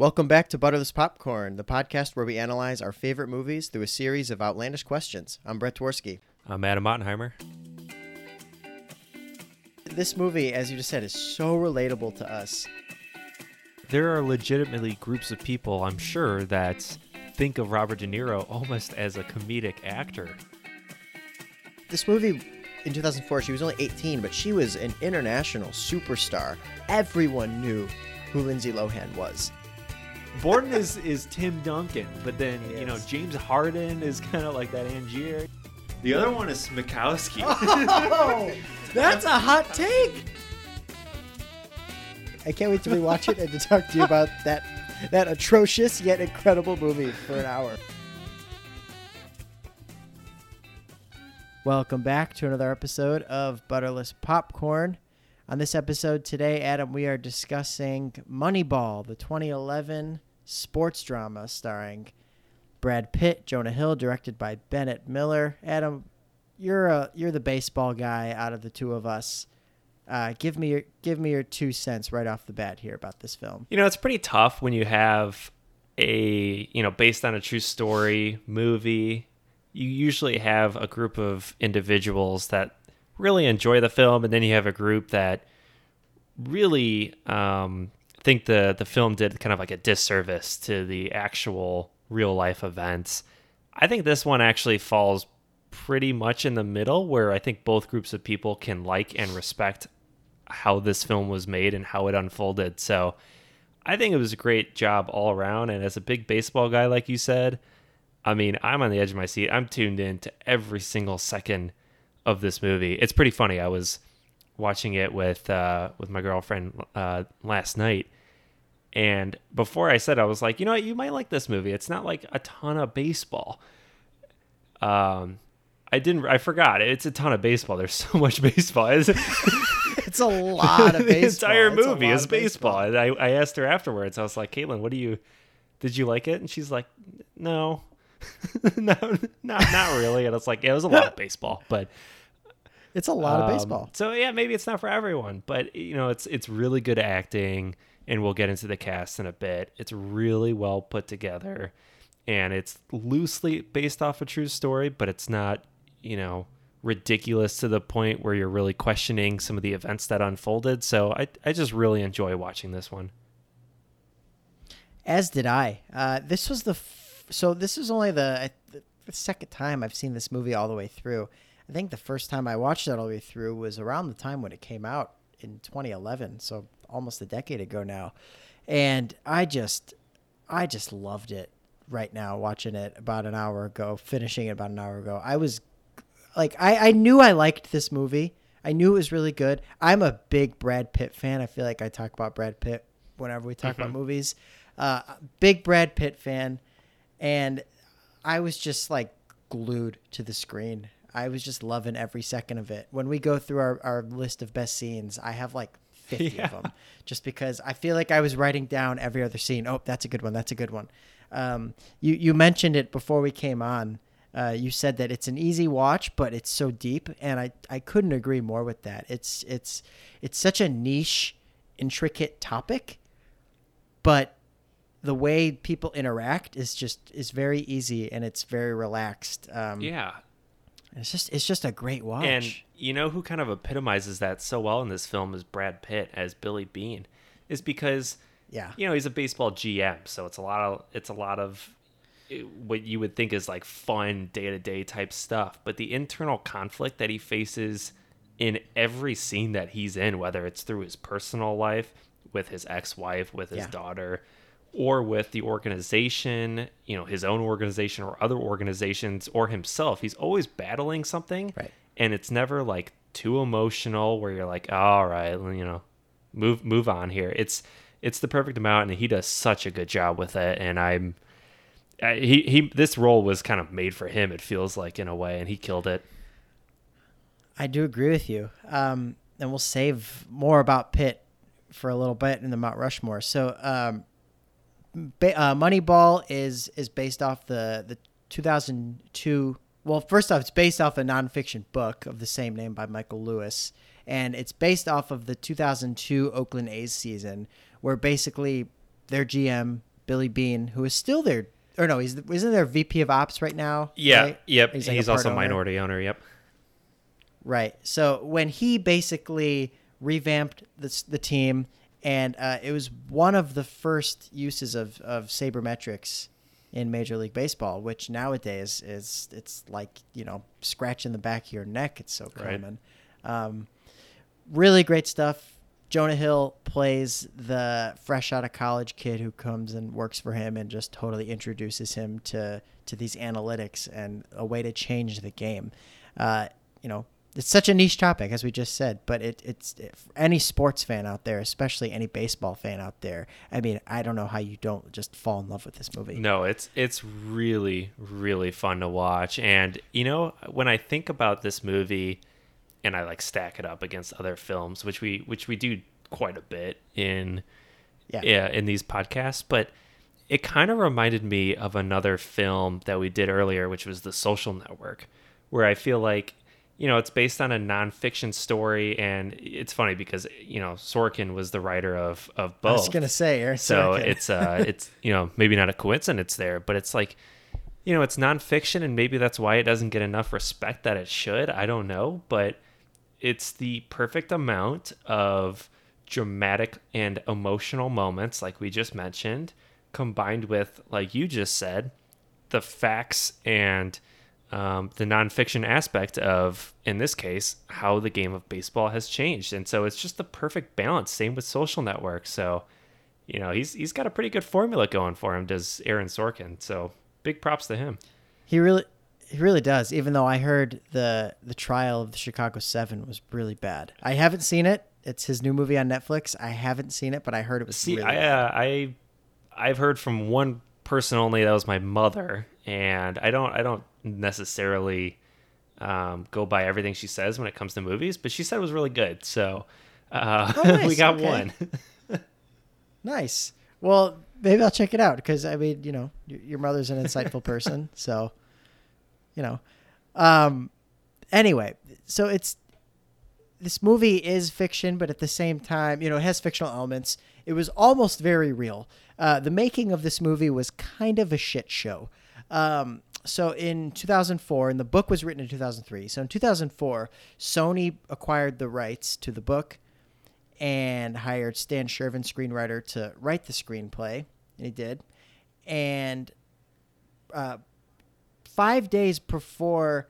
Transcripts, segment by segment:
Welcome back to Butterless Popcorn, the podcast where we analyze our favorite movies through a series of outlandish questions. I'm Brett Dworsky. I'm Adam Ottenheimer. This movie, as you just said, is so relatable to us. There are legitimately groups of people, I'm sure, that think of Robert De Niro almost as a comedic actor. This movie in 2004, she was only 18, but she was an international superstar. Everyone knew who Lindsay Lohan was. Borden is is Tim Duncan, but then He you know. James Harden is kind of like that Angier. The other one is Smikowski. Oh, that's a hot take. I can't wait to rewatch it and to talk to you about that that atrocious yet incredible movie for an hour. Welcome back to another episode of Butterless Popcorn. On this episode today, Adam, we are discussing Moneyball, the 2011 sports drama starring Brad Pitt, Jonah Hill, directed by Bennett Miller. Adam, you're a you're the baseball guy out of the two of us. Uh, give me your give me your two cents right off the bat here about this film. You know, it's pretty tough when you have a, you know, based on a true story movie. You usually have a group of individuals that really enjoy the film, and then you have a group that really um, think the the film did kind of like a disservice to the actual real life events. I think this one actually falls pretty much in the middle, where I think both groups of people can like and respect how this film was made and how it unfolded. So I think it was a great job all around. And as a big baseball guy, like you said, I mean, I'm on the edge of my seat. I'm tuned in to every single second of this movie. It's pretty funny. I was watching it with uh, with my girlfriend uh, last night, and before I said, I was like, you know what, you might like this movie. It's not like a ton of baseball. Um, I didn't. I forgot. It's a ton of baseball. There's so much baseball. It's- It's a lot of the baseball. entire It's movie is of baseball. And I, I asked her afterwards. I was like, Caitlin, what do you? Did you like it? And she's like, No, no, not not really. And it's like, yeah, it was a lot of baseball, but It's a lot of um, baseball. So yeah, maybe it's not for everyone, but you know, it's it's really good acting, and we'll get into the cast in a bit. It's really well put together, and it's loosely based off a true story, but it's not, you know, ridiculous to the point where you're really questioning some of the events that unfolded. So I I just really enjoy watching this one. As did I. Uh, this was the f- so this is only the the second time I've seen this movie all the way through. I think the first time I watched it all the way through was around the time when it came out in 2011, so almost a decade ago now. And I just I just loved it right now watching it about an hour ago, finishing it about an hour ago. I was like I, I knew I liked this movie. I knew it was really good. I'm a big Brad Pitt fan. I feel like I talk about Brad Pitt whenever we talk about movies. Uh, big Brad Pitt fan, and I was just like glued to the screen. I was just loving every second of it. When we go through our, our list of best scenes, I have like 50 Yeah. of them just because I feel like I was writing down every other scene. Oh, that's a good one. That's a good one. Um, you, you mentioned it before we came on. Uh, you said that it's an easy watch, but it's so deep, and I, I couldn't agree more with that. It's it's it's such a niche, intricate topic, but the way people interact is just is very easy and it's very relaxed. Um, Yeah, it's just it's just a great watch. And you know who kind of epitomizes that so well in this film is Brad Pitt as Billy Beane, is because yeah, you know he's a baseball GM, so it's a lot of it's a lot of eh, what you would think is like fun day to day type stuff, but the internal conflict that he faces in every scene that he's in, whether it's through his personal life with his ex wife, with his Yeah. daughter, or with the organization, you know, his own organization or other organizations or himself, he's always battling something Right. and it's never like too emotional where you're like all right you know move move on here it's it's the perfect amount and he does such a good job with it and i'm I, he he this role was kind of made for him it feels like in a way and he killed it I do agree with you. Um, and we'll save more about Pitt for a little bit in the Mount Rushmore. So, um, uh, Moneyball is is based off the the 2002. Well, first off, it's based off a nonfiction book of the same name by Michael Lewis, and it's based off of the 2002 Oakland A's season, where basically their GM Billy Beane, who is still there. Or no, he's isn't there VP of Ops right now? Yeah, right? yep. He's, like a also owner. minority owner. Yep. Right. So when he basically revamped the the team, and uh, it was one of the first uses of of sabermetrics in Major League Baseball, which nowadays is it's like you know scratching the back of your neck. It's so Right. common. Um, really great stuff. Jonah Hill plays the fresh out of college kid who comes and works for him and just totally introduces him to to these analytics and a way to change the game. Uh, you know, it's such a niche topic as we just said, but it, it's any sports fan out there, especially any baseball fan out there. I mean, I don't know how you don't just fall in love with this movie. No, it's it's really really fun to watch, and you know when I think about this movie, and I like stack it up against other films, which we which we do quite a bit in Yeah. yeah in these podcasts, but it kind of reminded me of another film that we did earlier, which was The Social Network, where I feel like you know it's based on a nonfiction story, and it's funny because you know Sorkin was the writer of of both. I was gonna say, Aaron So Sorkin. it's uh it's you know maybe not a coincidence there, but it's like you know it's nonfiction and maybe that's why it doesn't get enough respect that it should. I don't know, but it's the perfect amount of dramatic and emotional moments, like we just mentioned, combined with like you just said, the facts and um, the nonfiction aspect of, in this case, how the game of baseball has changed. And so it's just the perfect balance. Same with Social Network. So, you know, he's he's got a pretty good formula going for him. Does Aaron Sorkin? So big props to him. He really, he really does. Even though I heard the the trial of the Chicago Seven was really bad. I haven't seen it. It's his new movie on Netflix. I haven't seen it, but I heard it was See, really I, uh, I I've heard from one person only. That was my mother, and I don't I don't necessarily um, go by everything she says when it comes to movies, but she said it was really good. So uh, Oh, nice. we got Okay. one. Nice. Well, maybe I'll check it out because I mean, you know, your, your mother's an insightful person, so you know. Um, anyway, so it's this movie is fiction, but at the same time, you know, it has fictional elements. It was almost very real. Uh, the making of this movie was kind of a shit show. Um, so in 2004, and the book was written in 2003. So in 2004, Sony acquired the rights to the book and hired Stan Chervin, screenwriter, to write the screenplay, and he did. And uh, five days before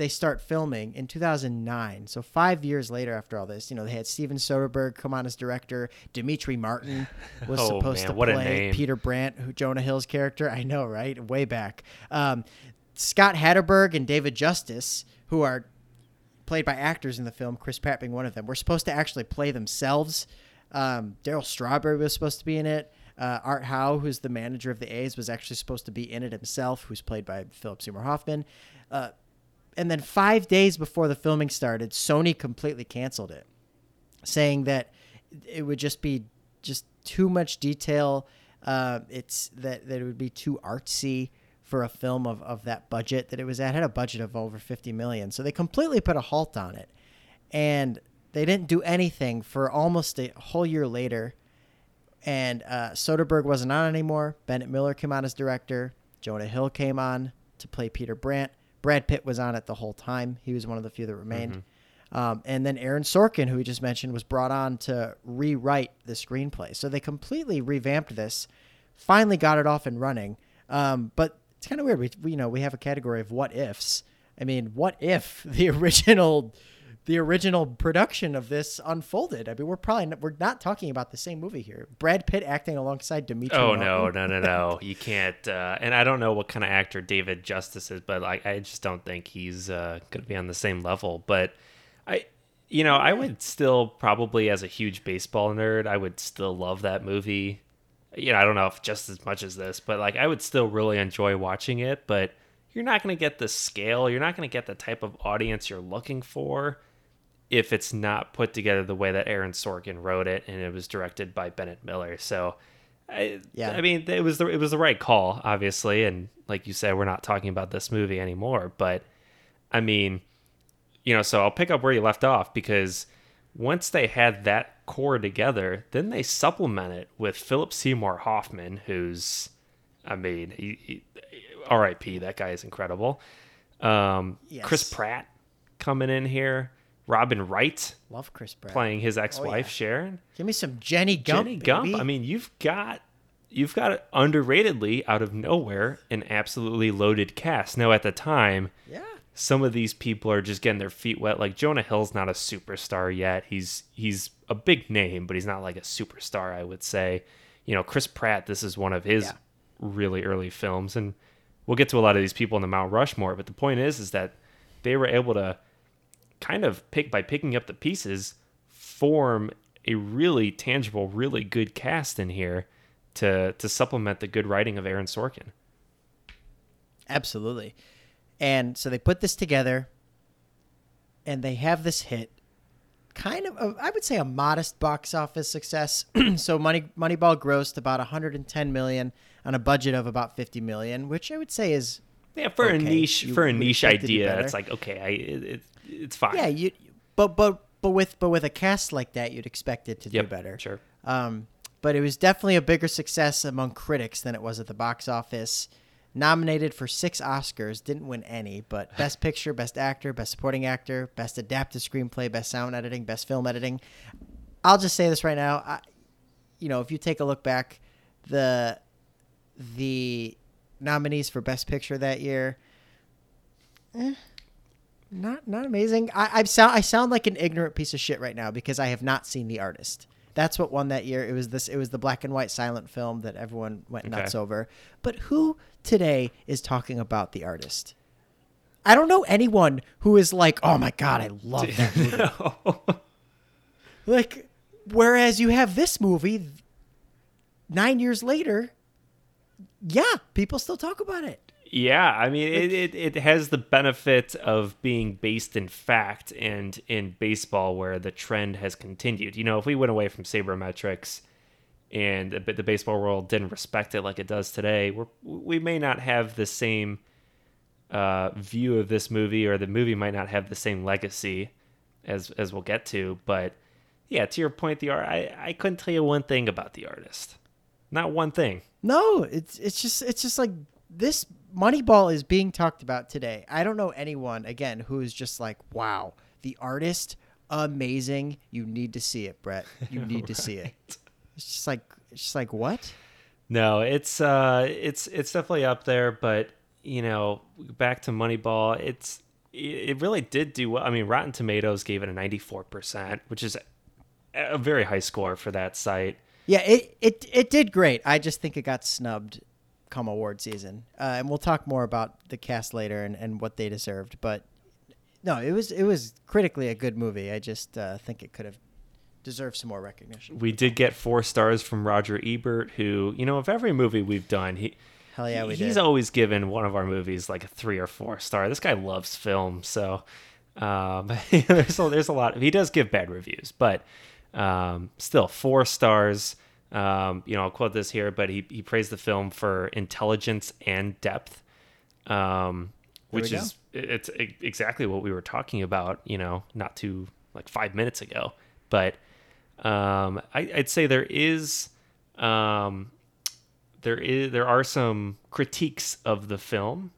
they start filming in 2009, so five years later after all this, you know, they had Steven Soderbergh come on as director. Demetri Martin was Oh, supposed man, to play. Peter Brand, who Jonah Hill's character. I know, right? Way back. Um, Scott Hatteberg and David Justice, who are played by actors in the film, Chris Pratt being one of them, were supposed to actually play themselves. Um, Darryl Strawberry was supposed to be in it. Uh, Art Howe, who's the manager of the A's, was actually supposed to be in it himself, who's played by Philip Seymour Hoffman. Uh, and then five days before the filming started, Sony completely canceled it, saying that it would just be just too much detail. Uh, it's that, that it would be too artsy for a film of, of that budget that it was at. It had a budget of over 50 million. So they completely put a halt on it. And they didn't do anything for almost a whole year later. And uh, Soderbergh wasn't on anymore. Bennett Miller came on as director. Jonah Hill came on to play Peter Brand. Brad Pitt was on it the whole time. He was one of the few that remained. Um, and then Aaron Sorkin, who we just mentioned, was brought on to rewrite the screenplay. So they completely revamped this, finally got it off and running. Um, but it's kind of weird. We, we, you know, we have a category of what ifs. I mean, what if the original, the original production of this unfolded? I mean, we're probably not, we're not talking about the same movie here. Brad Pitt acting alongside Demetri. Oh Martin. no, no, no, no! You can't. Uh, and I don't know what kind of actor David Justice is, but like, I just don't think he's uh, going to be on the same level. But I, you know, I would still probably, as a huge baseball nerd, I would still love that movie. You know, I don't know if just as much as this, but like, I would still really enjoy watching it. But you're not going to get the scale. You're not going to get the type of audience you're looking for if it's not put together the way that Aaron Sorkin wrote it and it was directed by Bennett Miller. So, I, Yeah. I mean, it was the it was the right call, obviously, and like you said, we're not talking about this movie anymore. But I mean, you know, so I'll pick up where you left off because once they had that core together, then they supplement it with Philip Seymour Hoffman, who's, I mean, he, he, R.I.P. That guy is incredible. Um, Yes. Chris Pratt coming in here, Robin Wright Love Chris Pratt. playing his oh, ex-wife yeah. Sharon. Give me some Jenny Gump. Jenny Gump. baby. I mean, you've got you've got underratedly out of nowhere an absolutely loaded cast. Now at the time, yeah. some of these people are just getting their feet wet. Like Jonah Hill's not a superstar yet. He's he's a big name, but he's not like a superstar, I would say. You know, Chris Pratt, this is one of his Yeah. really early films and we'll get to a lot of these people in the Mount Rushmore, but the point is is that they were able to kind of pick by picking up the pieces form a really tangible, really good cast in here to to supplement the good writing of Aaron Sorkin. Absolutely. And so they put this together and they have this hit. Kind of, a, I would say, a modest box office success. so Money Moneyball grossed about 110 million on a budget of about 50 million, which I would say is Yeah, for a niche you for a niche expect it to be idea, it's like okay, I it, it's fine. yeah. You but but but with but with a cast like that, you'd expect it to Yep, do better. Sure. Um, but it was definitely a bigger success among critics than it was at the box office. Nominated for six Oscars, didn't win any, but Best Picture, Best Actor, Best Supporting Actor, Best Adapted Screenplay, Best Sound Editing, Best Film Editing. I'll just say this right now. I, you know, if you take a look back, the the nominees for Best Picture that year, eh, not not amazing. I, I sound I sound like an ignorant piece of shit right now because I have not seen The Artist. That's what won that year. It was this. It was the black and white silent film that everyone went Okay. nuts over. But who today is talking about The Artist? I don't know anyone who is like, "Oh my god, I love that movie." Like, whereas you have this movie nine years later, yeah, people still talk about it. Yeah, I mean, it, it, it has the benefit of being based in fact and in baseball where the trend has continued. You know, if we went away from sabermetrics and the, the baseball world didn't respect it like it does today, we're, we may not have the same uh, view of this movie or the movie might not have the same legacy as, as we'll get to. But yeah, to your point, the art, I, I couldn't tell you one thing about the artist. Not one thing. No, it's it's just it's just like this Moneyball is being talked about today. I don't know anyone again who is just like, wow, the artist, amazing. You need to see it, Brett. You need to see it. It's just like it's just like what? No, it's uh it's it's definitely up there, but you know, back to Moneyball, it's it really did do well. I mean, Rotten Tomatoes gave it a 94%, which is a very high score for that site. Yeah, it it it did great. I just think it got snubbed come award season, uh, and we'll talk more about the cast later and, and what they deserved. But no, it was it was critically a good movie. I just uh, think it could have deserved some more recognition. We did get 4 stars from Roger Ebert who, you know, of every movie we've done, he Hell yeah, we he's did. always given one of our movies like a 3 or 4 star. This guy loves film, so um there's a, there's a lot. He does give bad reviews, but um, still four stars. Um, you know, I'll quote this here, but he, he praised the film for intelligence and depth, um, which is it's exactly what we were talking about. You know, not too like five minutes ago, but um, I, I'd say there is um, there is there are some critiques of the film,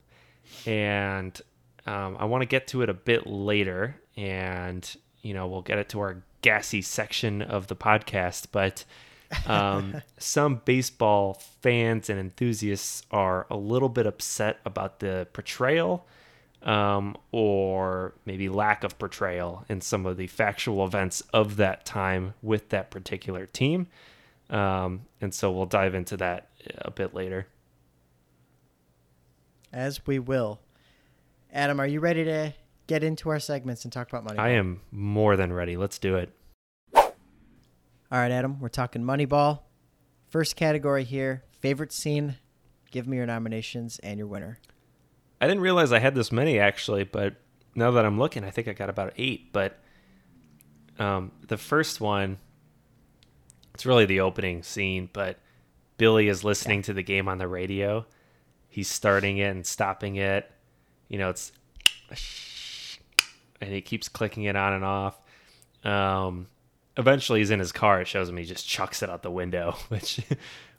and um, I want to get to it a bit later, and you know we'll get it to our gassy section of the podcast, but. Um, some baseball fans and enthusiasts are a little bit upset about the portrayal um, or maybe lack of portrayal in some of the factual events of that time with that particular team. Um, and so we'll dive into that a bit later. As we will. Adam, are you ready to get into our segments and talk about money? I am more than ready. Let's do it. All right, Adam, we're talking Moneyball. First category here favorite scene. Give me your nominations and your winner. I didn't realize I had this many actually, but now that I'm looking, I think I got about eight. But um, the first one, it's really the opening scene, but Billy is listening to the game on the radio. He's starting it and stopping it. You know, it's and he keeps clicking it on and off. Um, eventually, he's in his car. It shows him he just chucks it out the window, which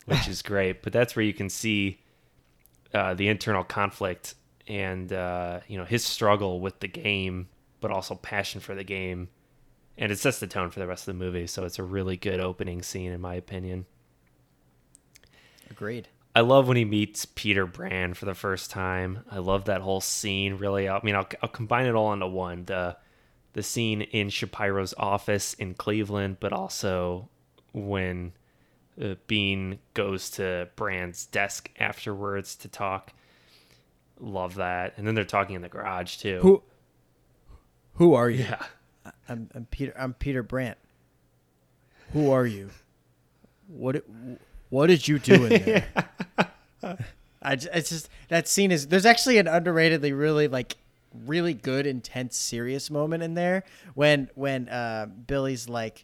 which is great. But that's where you can see uh, the internal conflict and uh, you know his struggle with the game, but also passion for the game, and it sets the tone for the rest of the movie. So it's a really good opening scene, in my opinion. Agreed. I love when he meets Peter Brand for the first time. I love that whole scene. Really, I mean, I'll, I'll combine it all into one. The the scene in Shapiro's office in Cleveland, but also when uh, Beane goes to Brand's desk afterwards to talk. Love that. And then they're talking in the garage too. Who Who are you? Yeah. I'm, I'm Peter I'm Peter Brand. Who are you? What what did you do in there? I j- it's just that scene is there's actually an underratedly really like really good intense serious moment in there when when uh, Billy's like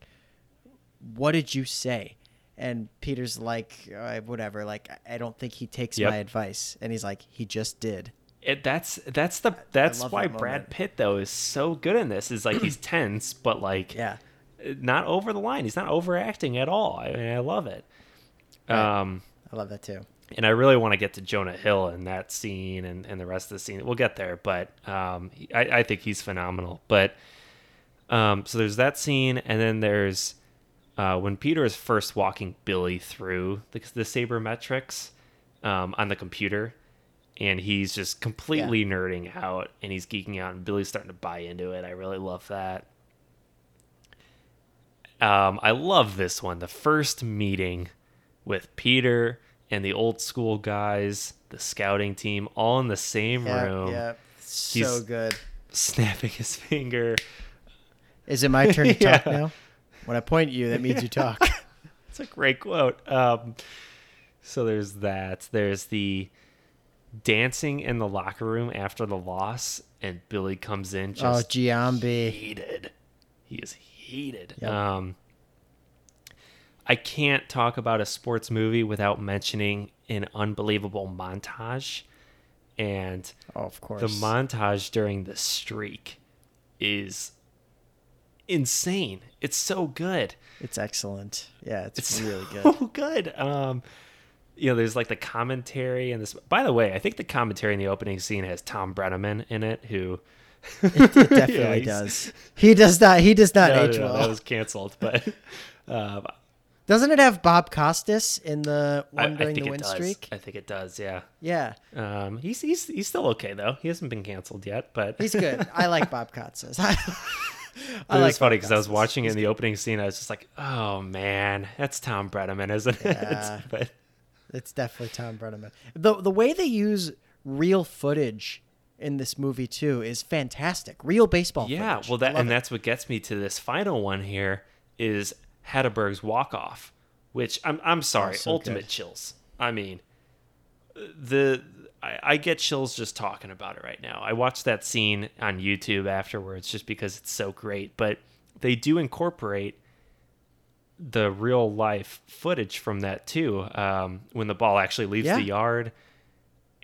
what did you say? And Peter's like uh, whatever like I- don't think he takes Yep. my advice and he's like he just did. It, that's that's the that's why that Brad. Pitt though is so good in this. Is like he's tense, but like Yeah. not over the line. He's not overacting at all. I mean, I love it. Right. Um, I love that too. And I really want to get to Jonah Hill in that scene and, and the rest of the scene. We'll get there, but um, I, I think he's phenomenal. But um, so there's that scene, and then there's uh, when Peter is first walking Billy through the, the sabermetrics um, on the computer, and he's just completely nerding out and he's geeking out, and Billy's starting to buy into it. I really love that. Um, I love this one. The first meeting with Peter and the old school guys, the scouting team, all in the same Yeah, room, yeah. So He's- good. snapping his finger. Is it my turn to talk now? When I point at you, that means you talk. It's a great quote. Um, so there's that. There's the dancing in the locker room after the loss, and Billy comes in just oh, just Giambi. heated. He is heated. Yep. Um, I can't talk about a sports movie without mentioning an unbelievable montage. And Oh, of course. the montage during the streak is insane. It's so good. it's excellent. Yeah, it's, It's really good. so good. Um, you know, there's like the commentary and this. By the way, I think the commentary in the opening scene has Thom Brennaman in it, who It definitely Yeah, does. He does not. He does not No, age no, no, well. that was canceled, but um, Doesn't it have Bob Costas in the I, one I during think the it win does. streak? I think it does. Yeah. Yeah, Um, he's he's he's still okay though. He hasn't been canceled yet, but he's good. I like Bob Costas. I, it like was funny because I was watching it in the opening scene. I was just like, "Oh man, that's Thom Brennaman, isn't Yeah. it?" but It's definitely Thom Brennaman. The the way they use real footage in this movie too is fantastic. Real baseball. yeah, footage. well, that love and it. that's what gets me to this final one here is Hatteberg's walk off, which I'm I'm sorry, so ultimate good. chills. I mean, the I, I get chills just talking about it right now. I watched that scene on YouTube afterwards just because it's so great, but they do incorporate the real life footage from that too. Um, when the ball actually leaves Yeah. the yard,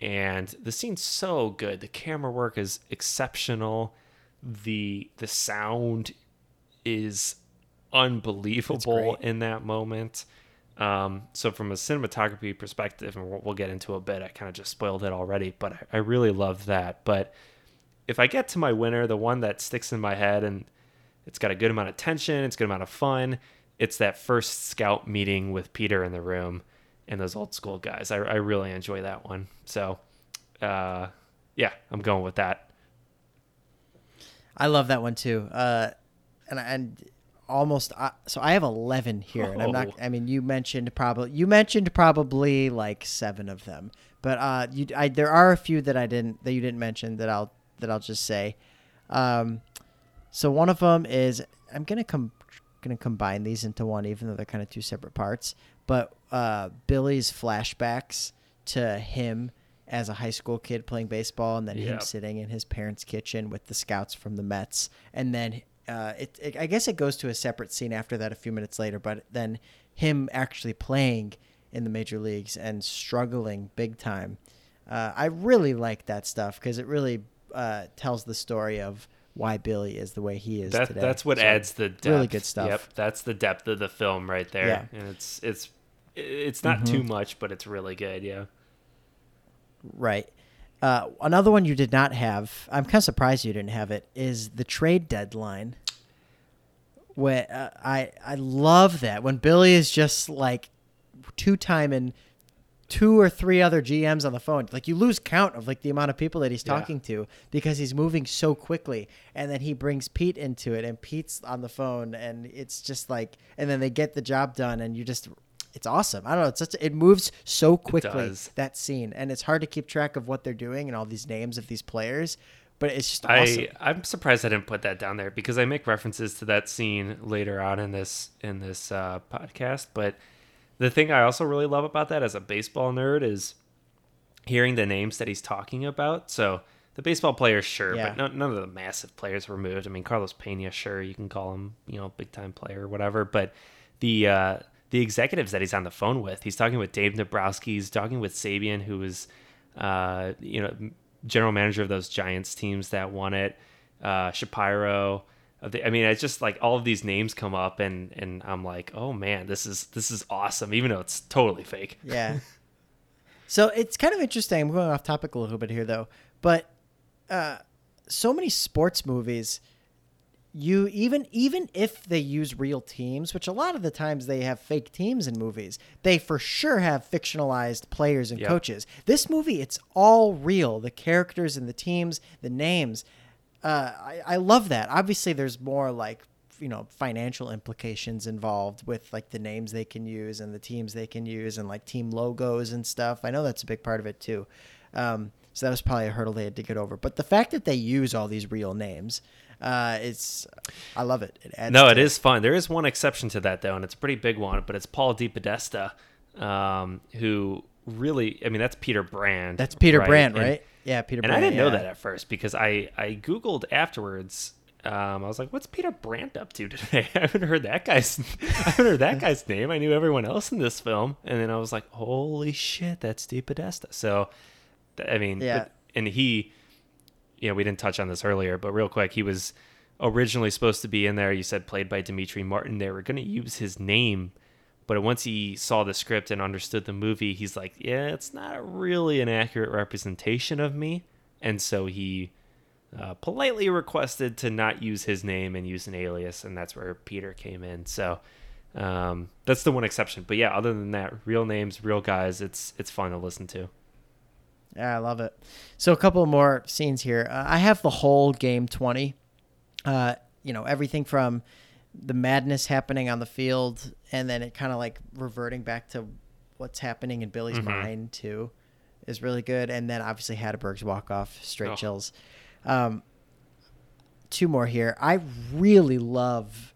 and the scene's so good. The camera work is exceptional. the The sound is unbelievable in that moment. Um, so from a cinematography perspective, and we'll, get into a bit, I kind of just spoiled it already, but I, I really love that. But if I get to my winner, the one that sticks in my head and it's got a good amount of tension, it's a good amount of fun, it's that first scout meeting with Peter in the room and those old school guys. I, I really enjoy that one. So, uh, yeah, I'm going with that. I love that one too. Uh, and and almost uh, so I have eleven here, and I'm not. Oh. I mean, you mentioned probably you mentioned probably like seven of them, but uh, you I there are a few that I didn't that you didn't mention that I'll that I'll just say. Um, so one of them is I'm gonna come gonna combine these into one, even though they're kind of two separate parts. But uh, Billy's flashbacks to him as a high school kid playing baseball, and then him sitting in his parents' kitchen with the scouts from the Mets, and then uh, it, it I guess it goes to a separate scene after that a few minutes later. But then him actually playing in the major leagues and struggling big time. Uh, I really like that stuff because it really uh, tells the story of why Billy is the way he is That today. that's what So, adds the depth. really good stuff. Yep, that's the depth of the film right there. Yeah. And it's it's it's not too much, but it's really good. Yeah. Right. Uh, another one you did not have. I'm kind of surprised you didn't have it. Is the trade deadline? Where uh, I I love that when Billy is just like two time and two or three other GMs on the phone. Like you lose count of like the amount of people that he's Yeah. talking to because he's moving so quickly. And then he brings Pete into it, and Pete's on the phone, and it's just like, and then they get the job done, and you just. It's awesome. I don't know. It's such it moves so quickly that scene, and it's hard to keep track of what they're doing and all these names of these players. But it's just I awesome. I'm surprised I didn't put that down there because I make references to that scene later on in this in this uh, podcast. But the thing I also really love about that as a baseball nerd is hearing the names that he's talking about. So the baseball players, sure, Yeah. but no, none of the massive players were moved. I mean, Carlos Pena, sure, you can call him, you know, big time player or whatever. But the uh, the executives that he's on the phone with, he's talking with Dave Dombrowski, he's talking with Sabean, who was, uh, you know, general manager of those Giants teams that won it, uh, Shapiro. I mean, it's just like all of these names come up, and and I'm like, oh man, this is this is awesome, even though it's totally fake. Yeah. so it's kind of interesting. I'm going off topic a little bit here, though. But uh, so many sports movies, you even even if they use real teams, which a lot of the times they have fake teams in movies, they for sure have fictionalized players and Yep. coaches. This movie, it's all real. The characters and the teams, the names. Uh, I, I love that. Obviously, there's more like you know financial implications involved with like the names they can use and the teams they can use and like team logos and stuff. I know that's a big part of it too. Um, so that was probably a hurdle they had to get over. But the fact that they use all these real names, uh, it's I love it. It adds No, it is fun. There is one exception to that though, and it's a pretty big one. But it's Paul DePodesta, um, who really, I mean, that's Peter Brand. That's Peter right? Brand, And- right? yeah, Peter. And Brand, I didn't know that at first because I I googled afterwards. Um, I was like, "What's Peter Brand up to today?" I haven't heard that guy's. I haven't heard that guy's name. I knew everyone else in this film, and then I was like, "Holy shit, that's Steve Podesta." So, I mean, Yeah. but- and he, you know, we didn't touch on this earlier, but real quick, he was originally supposed to be in there. You said played by Demetri Martin. They were going to use his name, but once he saw the script and understood the movie, he's like, "Yeah, it's not really an accurate representation of me," and so he uh, politely requested to not use his name and use an alias, and that's where Peter came in. So um, that's the one exception. But yeah, other than that, real names, real guys. It's it's fun to listen to. Yeah, I love it. So a couple more scenes here. Uh, I have the whole game 20. Uh, you know, everything from the madness happening on the field and then it kind of like reverting back to what's happening in Billy's Mhm. mind too is really good. And then obviously Hatteberg's walk off, straight Oh. chills. Um, two more here. I really love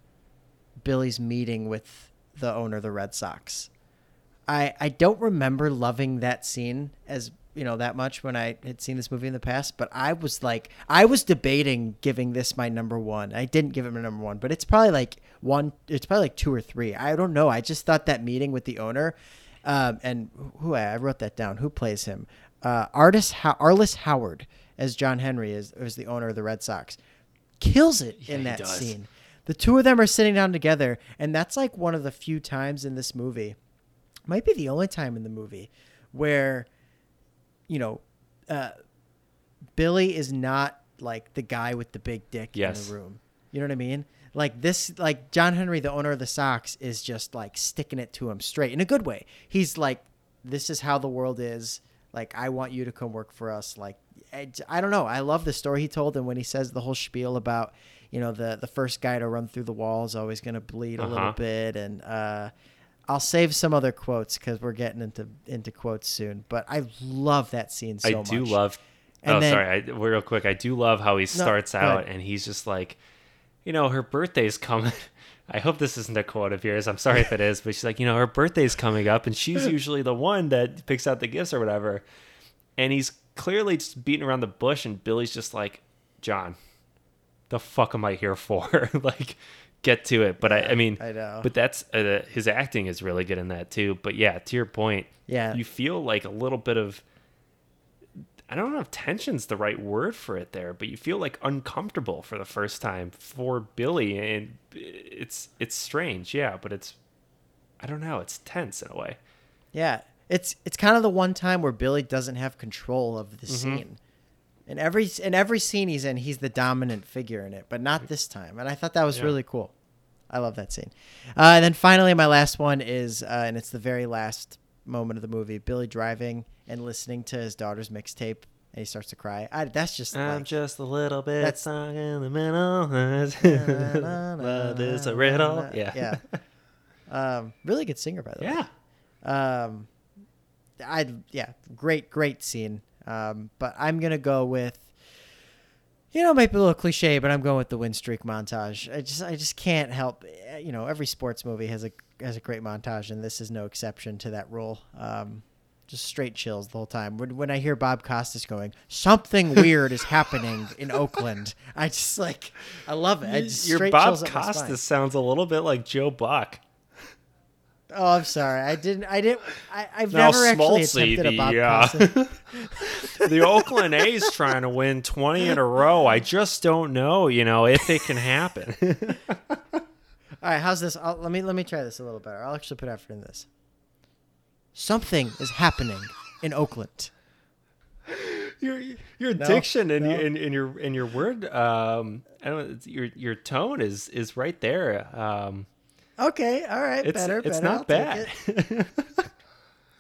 Billy's meeting with the owner of the Red Sox. I I don't remember loving that scene as you know that much when I had seen this movie in the past, but I was like I was debating giving this my number one. I didn't give it my number one, but it's probably like one. It's probably like two or three. I don't know. I just thought that meeting with the owner, um, and who I wrote that down. Who plays him? Uh, Artis How- Arliss Howard as John Henry is is the owner of the Red Sox. Kills it Yeah, in that scene. The two of them are sitting down together, and that's like one of the few times in this movie might be the only time in the movie where you know uh, billy is not like the guy with the big dick Yes. in the room. You know what i mean? Like this like john henry the owner of the sox is just like sticking it to him straight in a good way. He's like this is how the world is. Like i want you to come work for us. Like i, I don't know. I love the story he told and when he says the whole spiel about you know the the first guy to run through the wall is always going to bleed a little Uh-huh. bit and uh I'll save some other quotes because we're getting into into quotes soon. But I love that scene so I much. I do love. And oh, then- sorry. I, real quick, I do love how he starts go out and he's just like, you know, her birthday's coming. I hope this isn't a quote of yours. I'm sorry if it is, but she's like, you know, her birthday's coming up, and she's usually the one that picks out the gifts or whatever. And he's clearly just beating around the bush, and Billy's just like, John, the fuck am I here for? like, get to it. But I, I mean, I know. But that's uh, his acting is really good in that too. But yeah, to your point, Yeah. you feel like a little bit of I don't know if tension's the right word for it there, but you feel like uncomfortable for the first time for Billy, and it's it's strange, yeah, but it's I don't know, it's tense in a way. Yeah, it's it's kind of the one time where Billy doesn't have control of the scene. In every in every scene he's in, he's the dominant figure in it, but not this time. And I thought that was Yeah. really cool. I love that scene. Uh, and then finally, my last one is, uh, and it's the very last moment of the movie: Billy driving and listening to his daughter's mixtape, and he starts to cry. I, that's just I'm like, just a little bit That's- sung in the middle. Love is a riddle. Yeah. yeah. Um, really good singer, by the way. Yeah. Um, I yeah, great great scene. Um, but I'm gonna go with, you know, it might be a little cliche, but I'm going with the win streak montage. I just I just can't help. eh, You know, every sports movie has a has a great montage, and this is no exception to that rule. Um, just straight chills the whole time. When, when I hear Bob Costas going, something weird is happening in Oakland, I just like, I love it. I Your Bob chills up my spine. Costas sounds a little bit like Joe Buck. Oh, I'm sorry. I didn't. I didn't. I, I've Now, never actually Smoltzy, attempted a Bob the, uh, the Oakland A's trying to win 20 in a row. I just don't know, you know, if it can happen. All right, how's this? I'll, let me let me try this a little better. I'll actually put effort in this. Something is happening in Oakland. your your No, diction and, no. your and, and your and your word um I don't your your tone is is right there. Um Okay, all right, it's better. it's better, not I'll bad.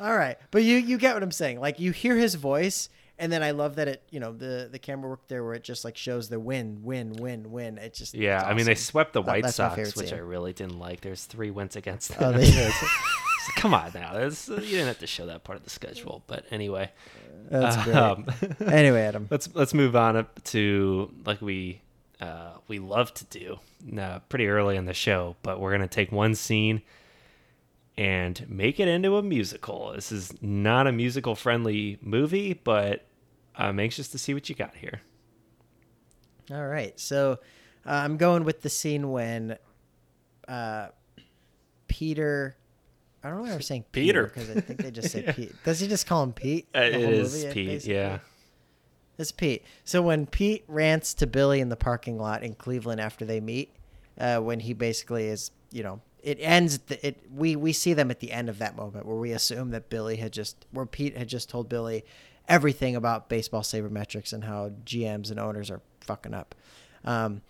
All right, but you you get what I'm saying. Like you hear his voice, and then I love that it you know the the camera work there where it just like shows the win win win win. It just yeah, it's I mean they swept the White that's Sox, which scene. I really didn't like. There's three wins against them. Oh, they- come on now. That's, you didn't have to show that part of the schedule, but anyway. That's great. Um, anyway, Adam. let's let's move on up to like we uh, we love to do uh, pretty early in the show, but we're gonna take one scene and make it into a musical. This is not a musical friendly movie, but I'm anxious to see what you got here. All right. So uh, I'm going with the scene when uh, Peter. I don't know why I'm saying Peter because I think they just say. Pete. Does he just call him Pete? Uh, it is movie, Pete, basically? yeah. It's Pete. So when Pete rants to Billy in the parking lot in Cleveland after they meet, uh, when he basically is, you know, it ends. The, it we we see them at the end of that moment where we assume that Billy had just, where Pete had just told Billy everything about baseball sabermetrics and how GMs and owners are fucking up. Um,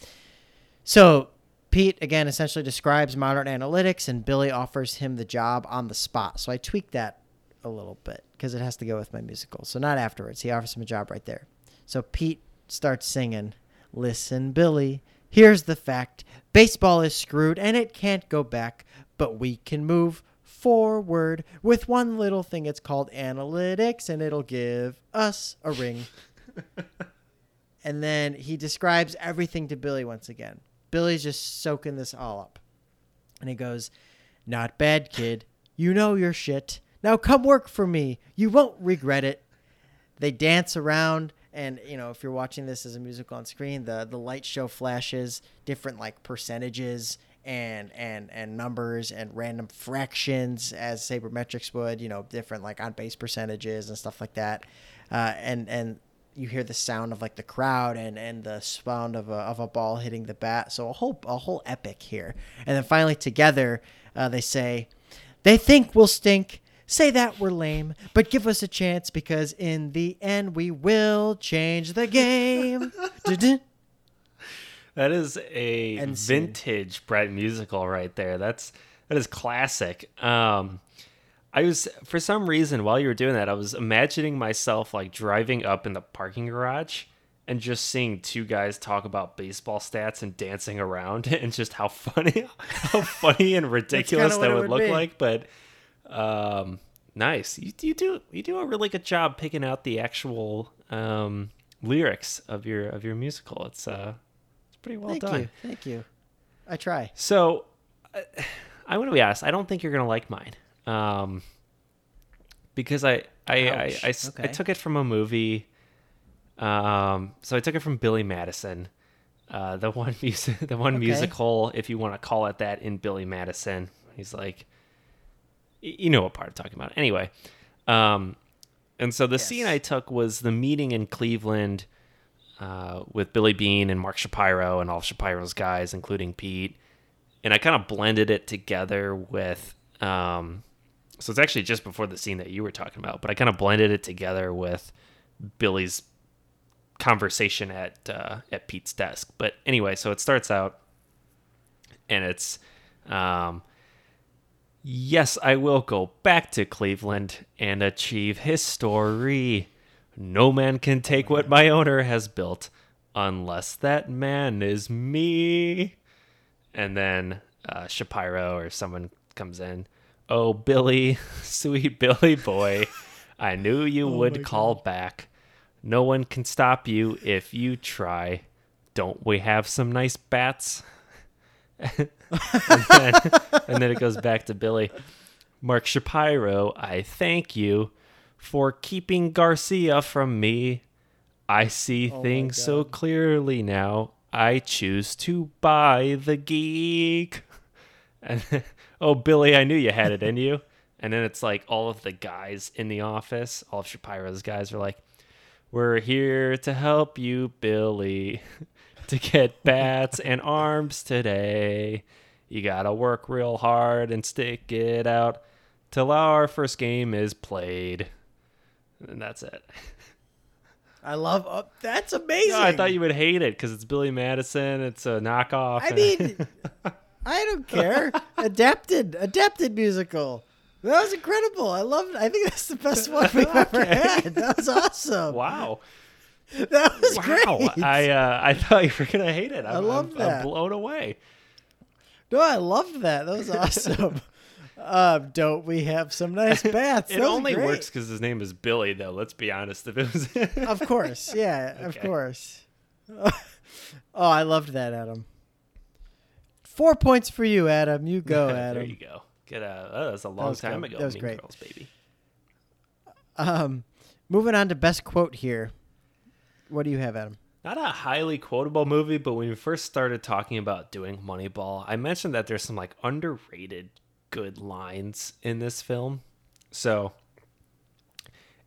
so Pete again essentially describes modern analytics, and Billy offers him the job on the spot. So I tweaked that a little bit because it has to go with my musical. So not afterwards. He offers him a job right there. So Pete starts singing, "Listen, Billy, here's the fact: baseball is screwed and it can't go back, but we can move." Forward with one little thing. It's called analytics, and it'll give us a ring. and then he describes everything to Billy once again. Billy's just soaking this all up. And he goes, Not bad, kid. You know your shit. Now come work for me. You won't regret it. They dance around, and you know, if you're watching this as a musical on screen, the the light show flashes different like percentages and and and numbers and random fractions as sabermetrics would, you know, different like on base percentages and stuff like that. Uh, and and you hear the sound of like the crowd and and the sound of a of a ball hitting the bat. So a whole a whole epic here. And then finally together, uh, they say, "They think we'll stink." Say that we're lame, but give us a chance because in the end we will change the game. That is a End scene. vintage Brett musical right there. That's that is classic. Um I was for some reason while you were doing that, I was imagining myself like driving up in the parking garage and just seeing two guys talk about baseball stats and dancing around and just how funny how funny and ridiculous that would would look be. like. But um nice. You, you do you do a really good job picking out the actual um lyrics of your of your musical. It's uh it's pretty well Thank done. you, thank you. I try. So, I want to be honest. I don't think you're gonna like mine, um, because I I, I, I, s- I Okay. took it from a movie. Um, so I took it from Billy Madison, uh, the one music, the one Okay. musical, if you want to call it that, in Billy Madison. He's like, you know what part I'm talking about. Anyway, um, And so the scene I took was the meeting in Cleveland uh, with Billy Beane and Mark Shapiro and all Shapiro's guys, including Pete. And I kind of blended it together with. Um, so it's actually just before the scene that you were talking about, but I kind of blended it together with Billy's conversation at uh, at Pete's desk. But anyway, so it starts out, and it's, um, yes, I will go back to Cleveland and achieve history. No man can take what my owner has built, unless that man is me. And then uh, Shapiro or someone comes in. Oh, Billy, sweet Billy boy, I knew you would call back. No one can stop you if you try. Don't we have some nice bats? And, then, and then it goes back to Billy. Mark Shapiro, I thank you for keeping Garcia from me. I see oh things so clearly now. I choose to buy the geek. And oh, Billy, I knew you had it in you. And then it's like all of the guys in the office, all of Shapiro's guys are like, we're here to help you, Billy, to get bats and arms today. You gotta work real hard and stick it out till our first game is played. And that's it. I love. Oh, that's amazing. No, I thought you would hate it because it's Billy Madison. It's a knockoff. I mean, I don't care. adapted, adapted musical. That was incredible. I love it. I think that's the best one we've ever had. That was awesome. wow, That was wow! great. I uh, I thought you were gonna hate it. I'm, I love I'm- that. I'm blown away. no, I loved that. That was awesome. um, don't we have some nice bats? It only great. works because his name is Billy, though. Let's be honest. If it was, Of course, yeah, of course. oh, I loved that, Adam. Four points for you, Adam. You go, Adam. there you go. Get a. Oh, that was a long was time good. ago. That was mean great. Girls, baby. Um, moving on to best quote here. What do you have, Adam? Not a highly quotable movie, but when we first started talking about doing Moneyball, I mentioned that there's some like underrated good lines in this film. So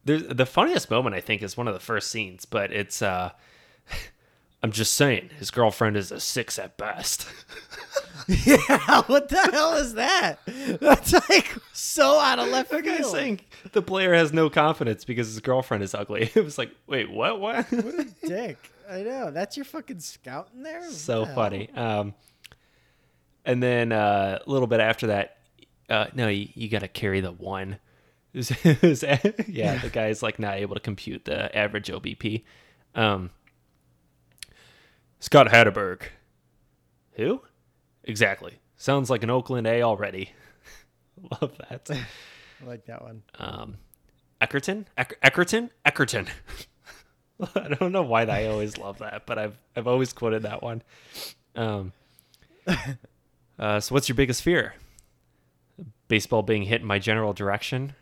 there's the funniest moment I think is one of the first scenes, but it's uh I'm just saying, his girlfriend is a six at best. yeah, what the hell is that? That's like so out of left the field. guy's saying the player has no confidence because his girlfriend is ugly. It was like, wait, what? What? What a dick. I know. That's your fucking scout in there? so the funny. Um, and then uh, a little bit after that, uh, no, you, you got to carry the one. It was- it was- yeah, the guy's like not able to compute the average OBP. Um, Scott Hatteberg. Who? Exactly. Sounds like an Oakland A already. Love that. I like that one. Um, Eckerton? Eck- Eckerton? Eckerton. I don't know why I always love that, but I've I've always quoted that one. Um, uh, so, what's your biggest fear? Baseball being hit in my general direction.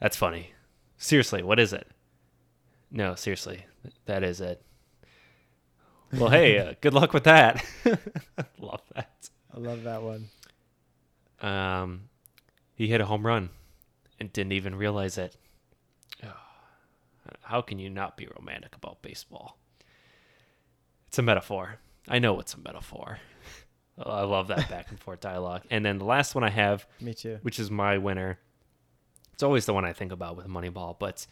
That's funny. Seriously, what is it? No, seriously, that is it. Well, hey, uh, good luck with that. love that. I love that one. Um, he hit a home run and didn't even realize it. How can you not be romantic about baseball? It's a metaphor. I know it's a metaphor. I love that back and forth dialogue. And then the last one I have, Me too. which is my winner, it's always the one I think about with Moneyball, but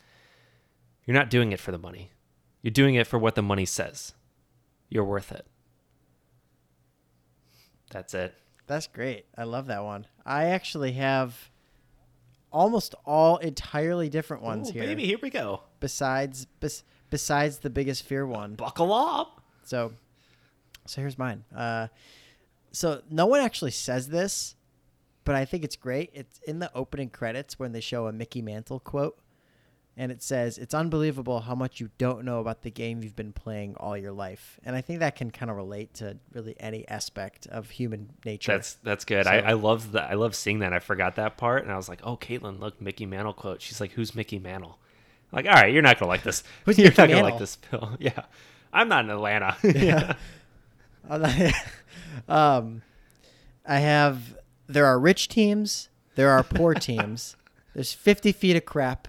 you're not doing it for the money. You're doing it for what the money says. You're worth it. That's it. That's great. I love that one. I actually have almost all entirely different ones Ooh, here. baby, here we go. Besides, bes- besides the biggest fear one. Buckle up. So, so here's mine. Uh, so no one actually says this, but I think it's great. It's in the opening credits when they show a Mickey Mantle quote, and it says, "It's unbelievable how much you don't know about the game you've been playing all your life." And I think that can kind of relate to really any aspect of human nature. That's that's good. So- I, I love that. I love seeing that. I forgot that part, and I was like, "Oh, Caitlin, look, Mickey Mantle quote." She's like, "Who's Mickey Mantle?" I'm like, all right, you're not gonna like this. Who's you're Mickey not gonna Mantle? like this film. Yeah, I'm not in Atlanta. Yeah. um, I have. There are rich teams. There are poor teams. There's 50 feet of crap,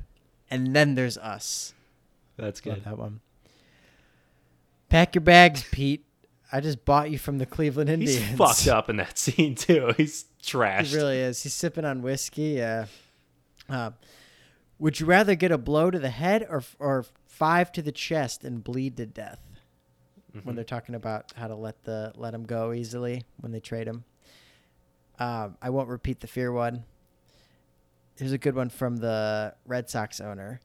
and then there's us. That's Love good. that one. Pack your bags, Pete. I just bought you from the Cleveland Indians. He's fucked up in that scene too. He's trashed. He really is. He's sipping on whiskey. Yeah. Uh, would you rather get a blow to the head or or five to the chest and bleed to death? Mm-hmm. When they're talking about how to let the let him go easily when they trade him. Um, I won't repeat the fear one. Here's a good one from the Red Sox owner.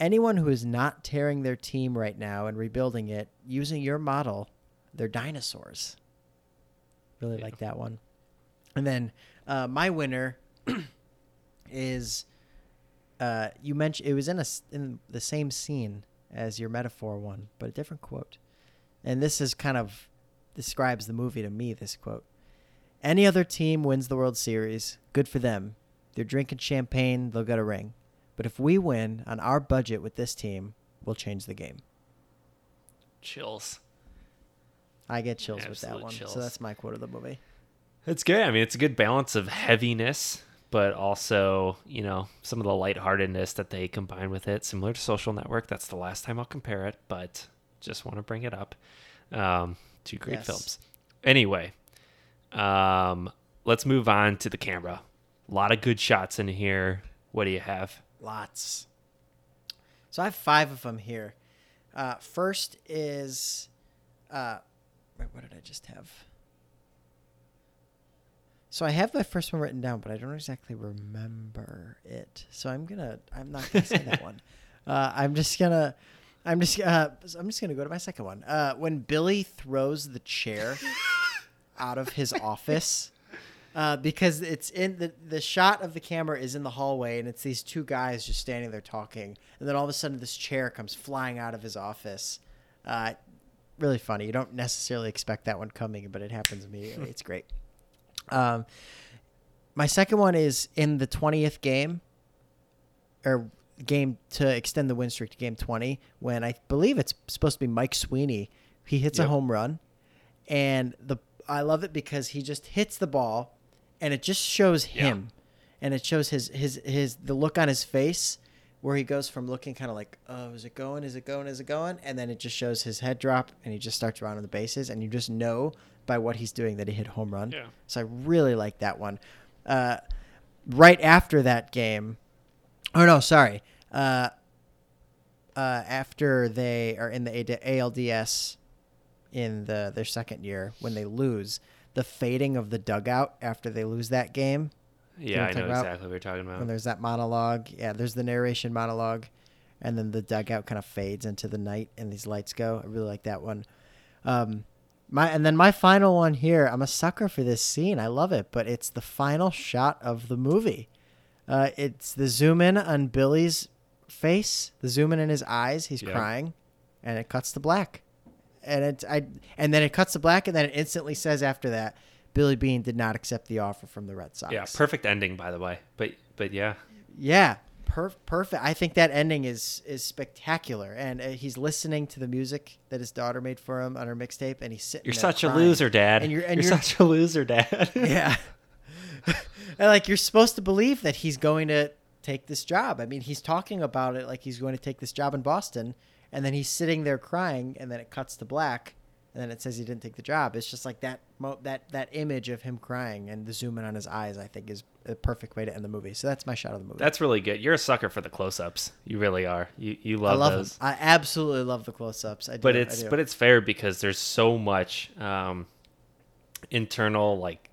Anyone who is not tearing their team right now and rebuilding it using your model, they're dinosaurs. Really Yeah. like that one. And then uh, my winner is uh, you mentioned it was in a in the same scene as your metaphor one, but a different quote. And this is kind of describes the movie to me. This quote: "Any other team wins the World Series, good for them. They're drinking champagne, they'll get a ring. But if we win on our budget with this team, we'll change the game." Chills. I get chills with that one. chills. So that's my quote of the movie. It's good. I mean, it's a good balance of heaviness, but also, you know, some of the lightheartedness that they combine with it, similar to Social Network. That's the last time I'll compare it, but just want to bring it up. Um, two great Yes. films. Anyway, um, let's move on to the camera. A lot of good shots in here. What do you have? Lots. So I have five of them here. Uh, first is, uh, wait, what did I just have? So I have my first one written down, but I don't exactly remember it. So I'm gonna, I'm not gonna say that one. Uh, I'm just gonna, I'm just, uh, I'm just gonna go to my second one. Uh, when Billy throws the chair out of his office uh, because it's in the the shot of the camera is in the hallway and it's these two guys just standing there talking. And then all of a sudden this chair comes flying out of his office. Uh, really funny. You don't necessarily expect that one coming but it happens immediately it's great. Um, my second one is in the 20th game or game to extend the win streak to game 20 when i believe it's supposed to be mike sweeney. He hits a home run. And the I love it because he just hits the ball and it just shows Yeah. him. And it shows his his his the look on his face where he goes from looking kind of like oh is it going? Is it going? Is it going? And then it just shows his head drop and he just starts rounding the bases and you just know by what he's doing that he hit home run. Yeah. so I really like that one. Uh, right after that game oh no sorry. Uh, uh, after they are in the ALDS in the their second year when they lose the fading of the dugout after they lose that game Yeah, I know about? exactly what you're talking about. when there's that monologue yeah there's the narration monologue and then the dugout kind of fades into the night and these lights go i really like that one um my and then my final one here i'm a sucker for this scene i love it but it's the final shot of the movie uh it's the zoom in on billy's face the zoom in in his eyes he's Yeah. crying and it cuts to black and it i and then it cuts to black and then it instantly says after that billy beane did not accept the offer from the red sox yeah, perfect ending, by the way. But but yeah, yeah, per- perfect. I think that ending is is spectacular, and uh, he's listening to the music that his daughter made for him on her mixtape, and he's sitting. you're such a loser, Dad. And you're and you're you're, such a loser, Dad. yeah. and like you're supposed to believe that he's going to take this job. I mean, he's talking about it like he's going to take this job in Boston, and then he's sitting there crying, and then it cuts to black, and then it says he didn't take the job. It's just like that mo- that that image of him crying and the zoom in on his eyes. I think is a perfect way to end the movie. So that's my shot of the movie. That's really good. You're a sucker for the close-ups. You really are. You you love, I love, those. them. I absolutely love the close-ups. I do, but it's but it's fair because there's so much um, internal like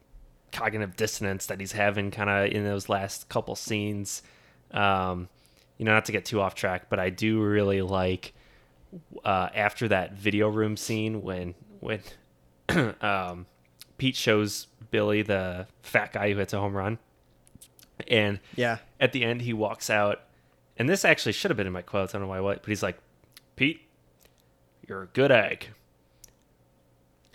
cognitive dissonance that he's having kind of in those last couple scenes. Um, you know, not to get too off track, but I do really like uh, after that video room scene when when um, Pete shows Billy the fat guy who hits a home run, and yeah, at the end he walks out. And this actually should have been in my quotes. I don't know why what but he's like pete you're a good egg.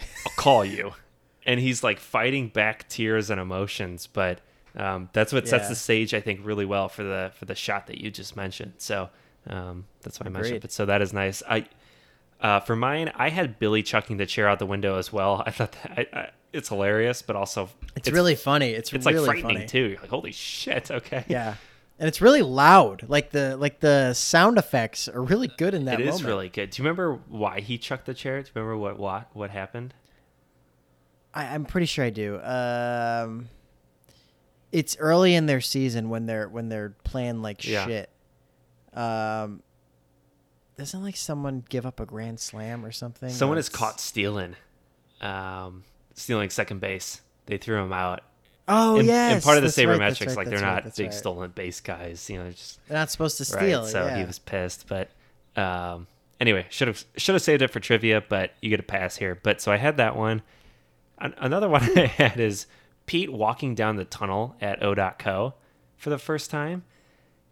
I'll call you. And he's like fighting back tears and emotions but um, that's what sets Yeah. the stage i think really well for the for the shot that you just mentioned. So um, that's why i mentioned it but so that is nice i uh, for mine i had billy chucking the chair out the window as well i thought that I, I, it's hilarious but also it's, really funny. It's, it's really like frightening funny. too you're like holy shit okay Yeah, and it's really loud. Like the like the sound effects are really good in that It is moment. really good. Do you remember why he chucked the chair? Do you remember what what what happened? I, I'm pretty sure I do. Um, it's early in their season when they're when they're playing like Yeah. shit. Um, doesn't like someone give up a grand slam or something? Someone is caught stealing, um, stealing second base. They threw him out. Oh and, yes, and part of the that's right, sabermetrics, right, like they're right, not big stolen base guys. You know, they're just They're not supposed to steal. So yeah. he was pissed, but um, anyway, should have should have saved it for trivia, but you get a pass here. But so I had that one. An- another one I had is Pete walking down the tunnel at O.co for the first time.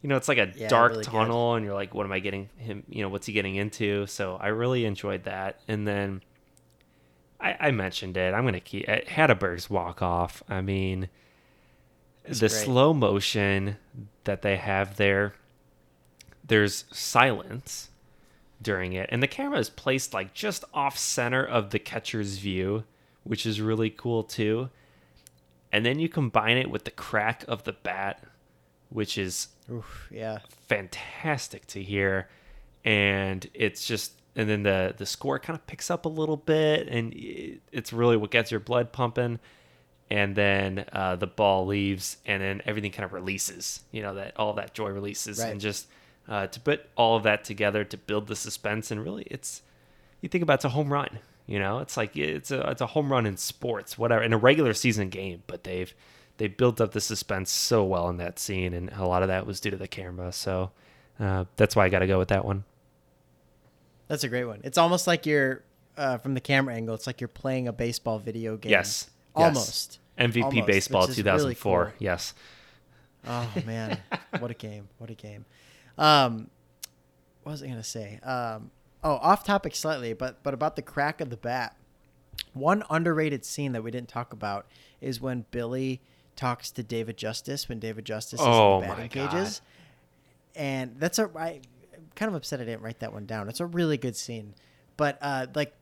You know, it's like a Yeah, dark really good. tunnel, and you're like, "What am I getting him? You know, what's he getting into?" So I really enjoyed that. And then I, I mentioned it. I'm gonna keep uh, Hatteberg's walk off. I mean, It's the great. slow motion that they have there. There's silence during it, and the camera is placed like just off center of the catcher's view, which is really cool too. And then you combine it with the crack of the bat, which is Oof, yeah. fantastic to hear and it's just and then the the score kind of picks up a little bit and it- it's really what gets your blood pumping and then uh, the ball leaves and then everything kind of releases you know that all that joy releases Right. and just uh, to put all of that together to build the suspense and really it's you think about it's a home run you know it's like it's a it's a home run in sports whatever in a regular season game but they've they built up the suspense so well in that scene and a lot of that was due to the camera so uh, that's why i got to go with that one That's a great one. It's almost like you're uh, from the camera angle. It's like you're playing a baseball video game. yes yes. almost. mvp Almost, baseball which is really 2004 cool. yes Oh man, what a game! What a game. Um, what was I gonna say? Um, oh, off topic slightly, but but about the crack of the bat. One underrated scene that we didn't talk about is when Billy talks to David Justice when David Justice is Oh, in the my batting cages, and that's a I, I'm kind of upset I didn't write that one down. It's a really good scene, but uh, like,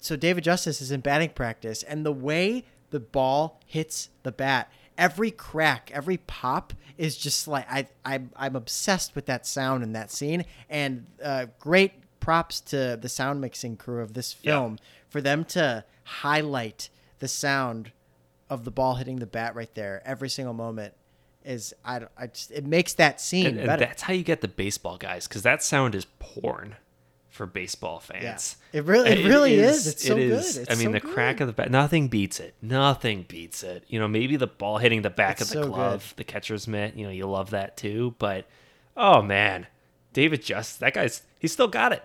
so David Justice is in batting practice, and the way the ball hits the bat, every crack, every pop is just like I I'm I'm obsessed with that sound in that scene, and uh, great props to the sound mixing crew of this Yeah. film for them to highlight the sound of the ball hitting the bat right there every single moment is I, I just it makes that scene and, and better. that's how you get the baseball guys because that sound is porn for baseball fans. It really- it really is. It's so it good. It's I mean so the crack of the bat nothing beats it. Nothing beats it. You know maybe the ball hitting the back It's of the so glove the catcher's mitt you know you love that too but oh man. David just that guy's he's still got it.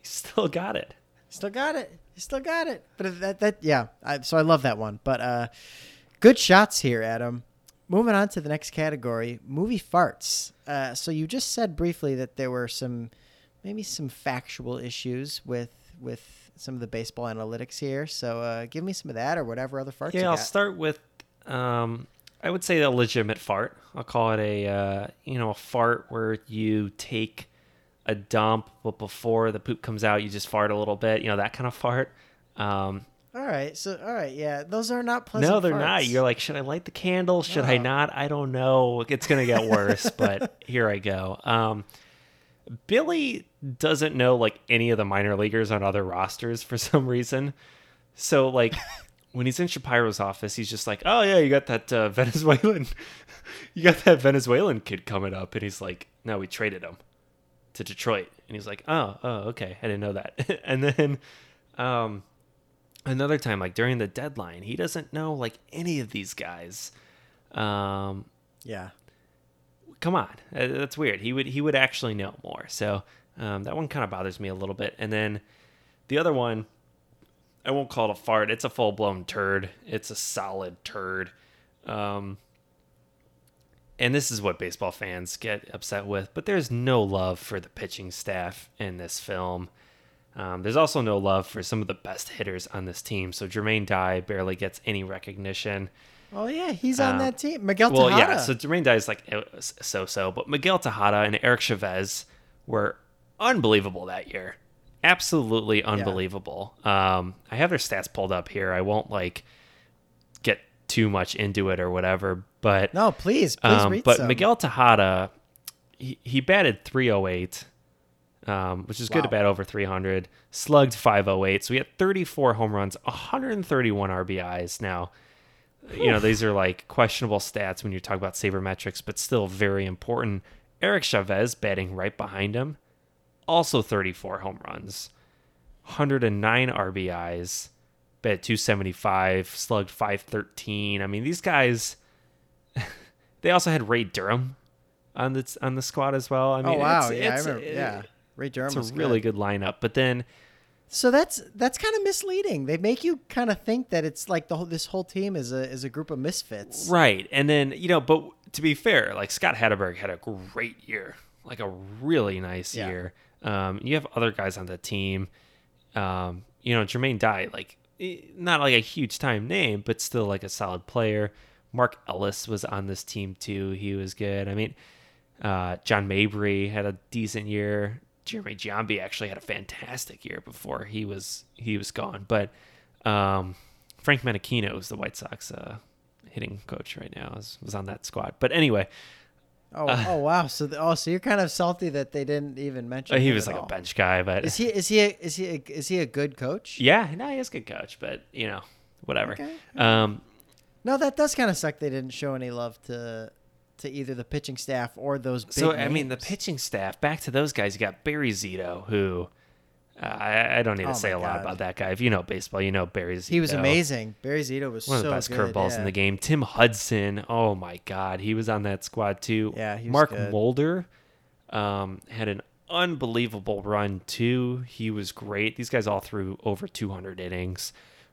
He's still got it. Still got it. You still got it. But that that yeah. I, so I love that one. But uh, good shots here, Adam. Moving on to the next category, movie farts. Uh, so you just said briefly that there were some, maybe some factual issues with with some of the baseball analytics here. So uh, give me some of that or whatever other farts. you Yeah, I'll got. start with um I would say a legitimate fart. I'll call it a uh, you know, a fart where you take a dump but before the poop comes out you just fart a little bit, you know, that kind of fart. Um All right. So all right. Yeah, those are not pleasant. no, they're not. You're like, should I light the candle? Should I not? I don't know. It's gonna get worse, but here I go. Um, Billy doesn't know like any of the minor leaguers on other rosters for some reason. So like when he's in Shapiro's office, he's just like, "Oh yeah, you got that uh, Venezuelan, you got that Venezuelan kid coming up," and he's like, "No, we traded him to Detroit," and he's like, "Oh, oh, okay, I didn't know that." and then, um, another time, like during the deadline, he doesn't know like any of these guys. Um, Yeah. come on, Uh, that's weird. He would he would actually know more. So um, that one kind of bothers me a little bit. And then the other one, I won't call it a fart. It's a full blown turd. It's a solid turd. Um, and this is what baseball fans get upset with. But there's no love for the pitching staff in this film. Um, there's also no love for some of the best hitters on this team. So Jermaine Dye barely gets any recognition. Oh yeah, he's on Um, that team. Miguel Tejada. Well, Tejada. yeah. So Jermaine Dye is like so so, but Miguel Tejada and Eric Chavez were unbelievable that year. Absolutely unbelievable. Um, I have their stats pulled up here. I won't like too much into it or whatever, but no, please, please um, read but some. Miguel Tejada he, he batted 308, um, which is good to bat over 300. Slugged 508, so he had 34 home runs, 131 RBIs. Now, you know these are like questionable stats when you talk about sabermetrics, but still very important. Eric Chavez batting right behind him, also 34 home runs, 109 RBIs, bet 275, slugged 513. I mean, these guys. they also had Ray Durham on the on the squad as well. I mean, oh wow, it's, yeah, it's, I remember. yeah, Ray Durham it's was a really good. good lineup. But then, So that's that's kind of misleading. They make you kind of think that it's like the whole this whole team is a is a group of misfits. right, and then you know, but to be fair, like Scott Hatteberg had a great year, like a really nice Yeah. year. Um, you have other guys on the team. Um, you know, Jermaine Dye, like not like a huge time name, but still like a solid player. Mark Ellis was on this team too. He was good. I mean, uh, John Mabry had a decent year. Jeremy Giambi actually had a fantastic year before he was he was gone. But um, Frank Menechino is the White Sox uh, hitting coach right now. Was, was on that squad. But anyway, Oh, oh wow. So the, oh, so you're kind of salty that they didn't even mention. uh, he was like all. a bench guy. But Is he is he a, is he a, is he a good coach? yeah, no, he is a good coach. But you know, whatever. Okay. Um, No, that does kind of suck. They didn't show any love to to either the pitching staff or those. Big so I mean, the pitching staff. Back to those guys. You got Barry Zito, who. Uh, I, I don't need to Oh say a lot about that guy. If you know baseball, you know Barry Zito. He was amazing. Barry Zito was one of so the best curveballs yeah. in the game. Tim Hudson, oh my God, he was on that squad too. Yeah, Mark good. Mulder um, had an unbelievable run too. He was great. These guys all threw over 200 innings.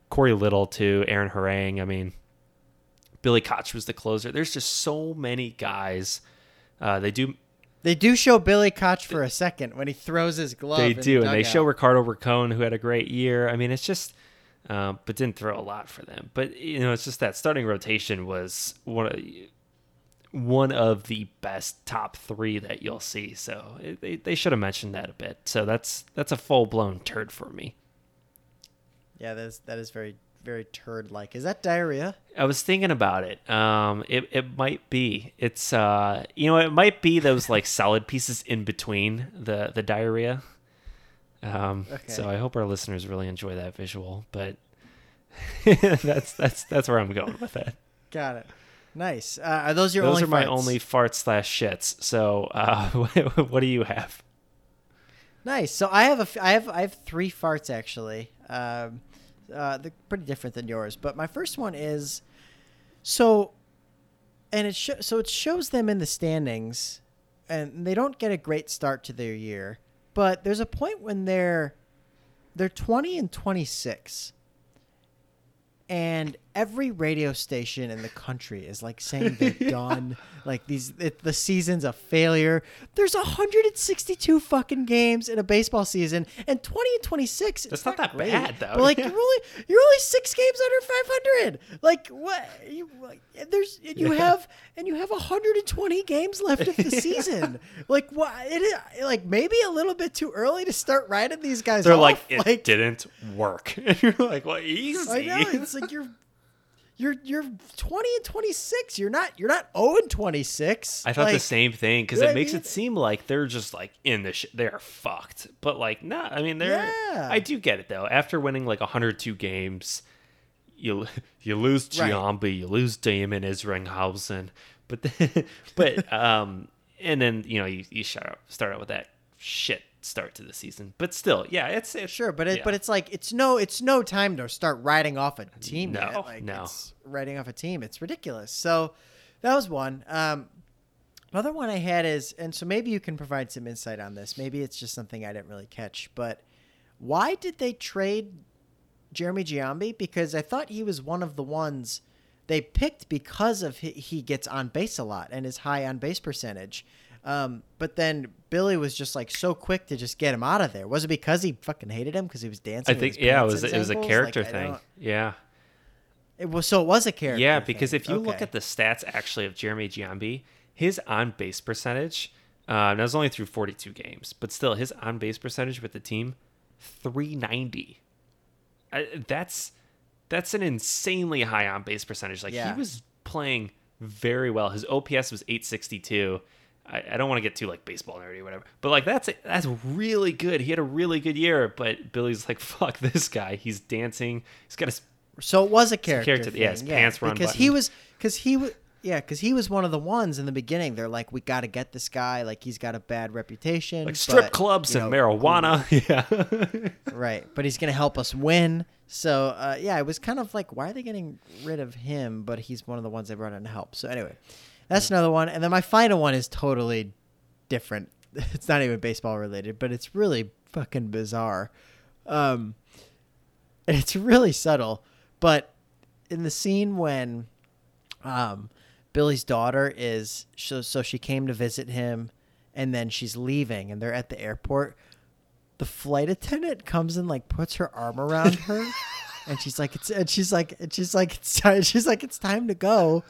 Cory Lidle too. Aaron Harang. I mean, Billy Koch was the closer. There's just so many guys. Uh, they do They do show Billy Koch for a second when he throws his glove. they in the do, and they show. Ricardo Rincon, who had a great year. I mean, it's just, um, but didn't throw a lot for them. But you know, it's just that starting rotation was one of one of the best top three that you'll see. So it, they they should have mentioned that a bit. So that's that's a full blown turd for me. Yeah, that is that is very very turd like. Is that diarrhea? I was thinking about it. Um, it it might be. It's uh, you know, it might be those like solid pieces in between the the diarrhea. Um, Okay. so I hope our listeners really enjoy that visual. But that's that's that's where I'm going with it. Got it. Nice. Uh, are those your Those only? are my farts? only farts slash shits. So uh, what do you have? Nice. So I have a f- I have I have three farts actually. Um, uh, they're pretty different than yours, but my first one is so, and it sho- so it shows them in the standings, and they don't get a great start to their year, but there's a point when they're they're twenty and twenty six. And every radio station in the country is like saying they're done. Like these, it, the season's a failure. There's 162 fucking games in a baseball season, and 20 and 26. That's it's not that great. bad, though. But like Yeah. you're only you're only six games under 500. Like what? You like, there's and you Yeah. have and you have 120 games left of the season. like what? It is like maybe a little bit too early to start writing these guys. They're off. like it didn't work. And you're like, well, easy. I know it's like you're you're you're 20 and 26. You're not you're not 0 and 26. I thought like, the same thing because it what I makes mean? it seem like they're just like in the shit. They're fucked. But like, nah. I mean, they're. Yeah. I do get it though. After winning like 102 games, you you lose Right. Giambi, you lose Damon Isringhausen, but then, but um, and then you know you you start out, start out with that shit start to the season. But still, yeah, it's, it's Sure, but it, yeah. but it's like it's no it's no time to start writing off a team. No, yet. Like, no. it's writing off a team. It's ridiculous. So that was one. Um, another one I had is, and so maybe you can provide some insight on this. Maybe it's just something I didn't really catch. But why did they trade Jeremy Giambi? Because I thought he was one of the ones they picked because of he, he gets on base a lot and his high on base percentage. Um, but then Billy was just like so quick to just get him out of there. Was it because he fucking hated him because he was dancing? I think yeah, it was it was a character Like, thing. Yeah. It was so it was a character. Yeah, because thing. if you look at the stats actually of Jeremy Giambi, his on base percentage, uh, and that was only through 42 games, but still his on base percentage with the team, 390. I, that's that's an insanely high on base percentage. Like Yeah. he was playing very well. His OPS was 862, I, I don't want to get too like baseball nerdy or whatever, but like that's that's really good. He had a really good year, but Billy's like, fuck this guy. He's dancing. He's got his So it was a character. character- yeah, his thing, pants were because he was because he was yeah because he was one of the ones in the beginning. They're like, we got to get this guy. Like he's got a bad reputation. like strip but, clubs and know, marijuana. Yeah. Right, but he's gonna help us win. So uh, yeah, it was kind of like, why are they getting rid of him? But he's one of the ones they brought in to help. So anyway, that's another one. And then my final one is totally different. It's not even baseball related, but it's really fucking bizarre. Um, and it's really subtle. But in the scene when um, Billy's daughter is so, so she came to visit him, and then she's leaving, and they're at the airport. The flight attendant comes and like puts her arm around her, and she's like, "It's," and she's like, and she's like, "It's time." She's like, "It's time to go."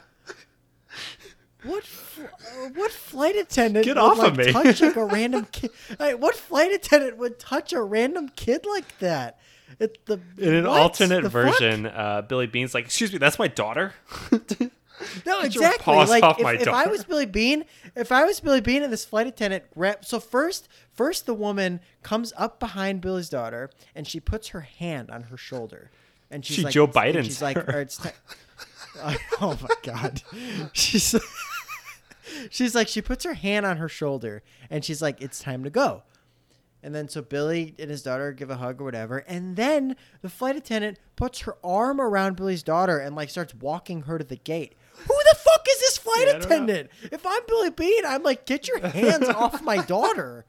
What fl- uh, what flight attendant Get would, off like, of me. touch like a random kid? Like, what flight attendant would touch a random kid like that? It, the In an what? alternate The fuck? version, uh, Billy Beane's like, "Excuse me, that's my daughter." No, your exactly. paws Like off if, my if I daughter. was Billy Beane, if I was Billy Beane and this flight attendant rep, so first, first the woman comes up behind Billy's daughter and she puts her hand on her shoulder, and she's She like, Joe and Biden's She's like, her. or it's ti- oh my god, she's she's like, she puts her hand on her shoulder and she's like, it's time to go. And then so Billy and his daughter give a hug or whatever, and then the flight attendant puts her arm around Billy's daughter and like starts walking her to the gate. Who the fuck is this flight Yeah, I don't know. attendant? If I'm Billy Beane, I'm like, get your hands off my daughter,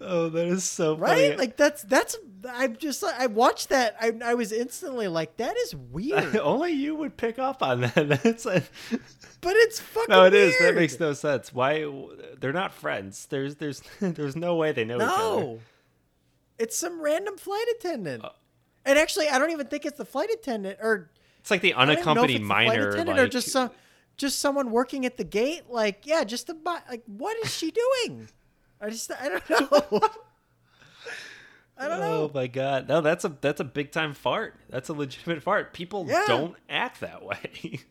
oh, that is so right? Like that's that's I'm just I watched that I I was instantly like that is weird, only you would pick up on that. That's a, but it's fucking no, it is. That makes no sense. Why? They're not friends. There's there's there's no way they know each other. No. It's some random flight attendant. Uh, and actually, I don't even think it's the flight attendant or It's like the I don't even know if unaccompanied the minor, attendant like or just some just someone working at the gate. Like, yeah, just the like, what is she doing? I just I don't know. I don't know. Oh my god! No, that's a that's a big time fart. That's a legitimate fart. People Yeah. don't act that way.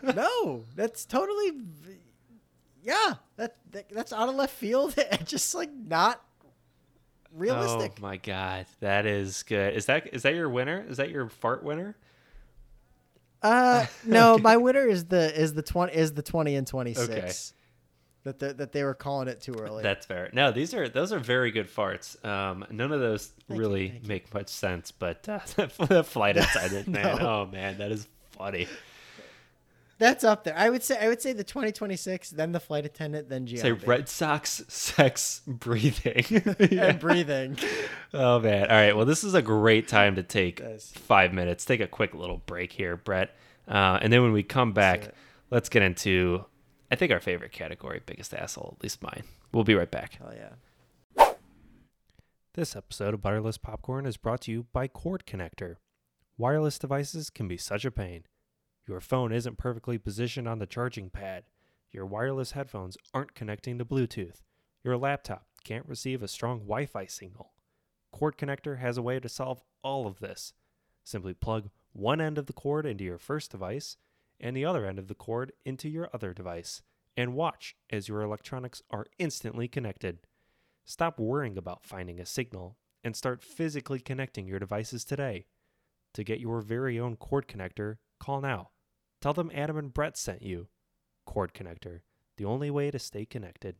No, that's totally. Yeah, that, that that's out of left field and just like not realistic. Oh my god, that is good. Is that is that your winner? Is that your fart winner? Uh, no, my winner is the is the twenty is the twenty and twenty six. That they, that they were calling it too early. That's fair. No, these are those are very good farts. Um, none of those Thank really you. make much sense, but uh, the flight attendant, man. Oh man, that is funny. That's up there. I would say I would say the 2026, then the flight attendant, then Say Giambi. Red Sox sex breathing. and breathing. Oh man! All right. Well, this is a great time to take five minutes. Take a quick little break here, Brett, uh, and then when we come back, let's get into I think our favorite category, biggest asshole, at least mine. We'll be right back. Hell yeah. This episode of Butterless Popcorn is brought to you by Cord Connector. Wireless devices can be such a pain. Your phone isn't perfectly positioned on the charging pad. Your wireless headphones aren't connecting to Bluetooth. Your laptop can't receive a strong Wi Fi signal. Cord Connector has a way to solve all of this. Simply plug one end of the cord into your first device and the other end of the cord into your other device, and watch as your electronics are instantly connected. Stop worrying about finding a signal and start physically connecting your devices today. To get your very own cord connector, call now. Tell them Adam and Brett sent you. Cord Connector, the only way to stay connected.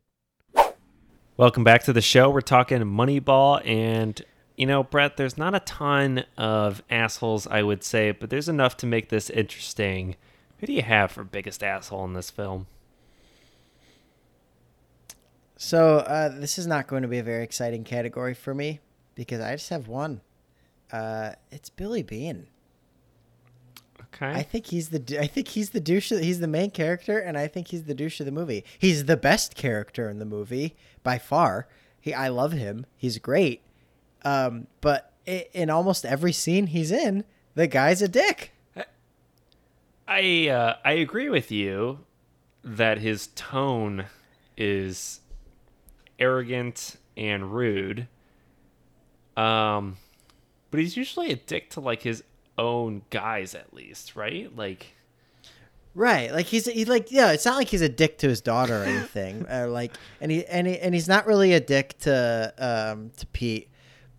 Welcome back to the show. We're talking Moneyball, and you know, Brett, there's not a ton of assholes, I would say, but there's enough to make this interesting. Who do you have for biggest asshole in this film? So uh, this is not going to be a very exciting category for me because I just have one. Uh, it's Billy Beane. Okay. I think he's the I think he's the douche. Of, he's the main character, and I think he's the douche of the movie. He's the best character in the movie by far. He I love him. He's great. Um, but i in almost every scene he's in, the guy's a dick. I uh, I agree with you that his tone is arrogant and rude. Um, but he's usually a dick to like his own guys, at least, right? Like, Right, like he's he like yeah. It's not like he's a dick to his daughter or anything. uh, like, and he and he, and he's not really a dick to um to Pete,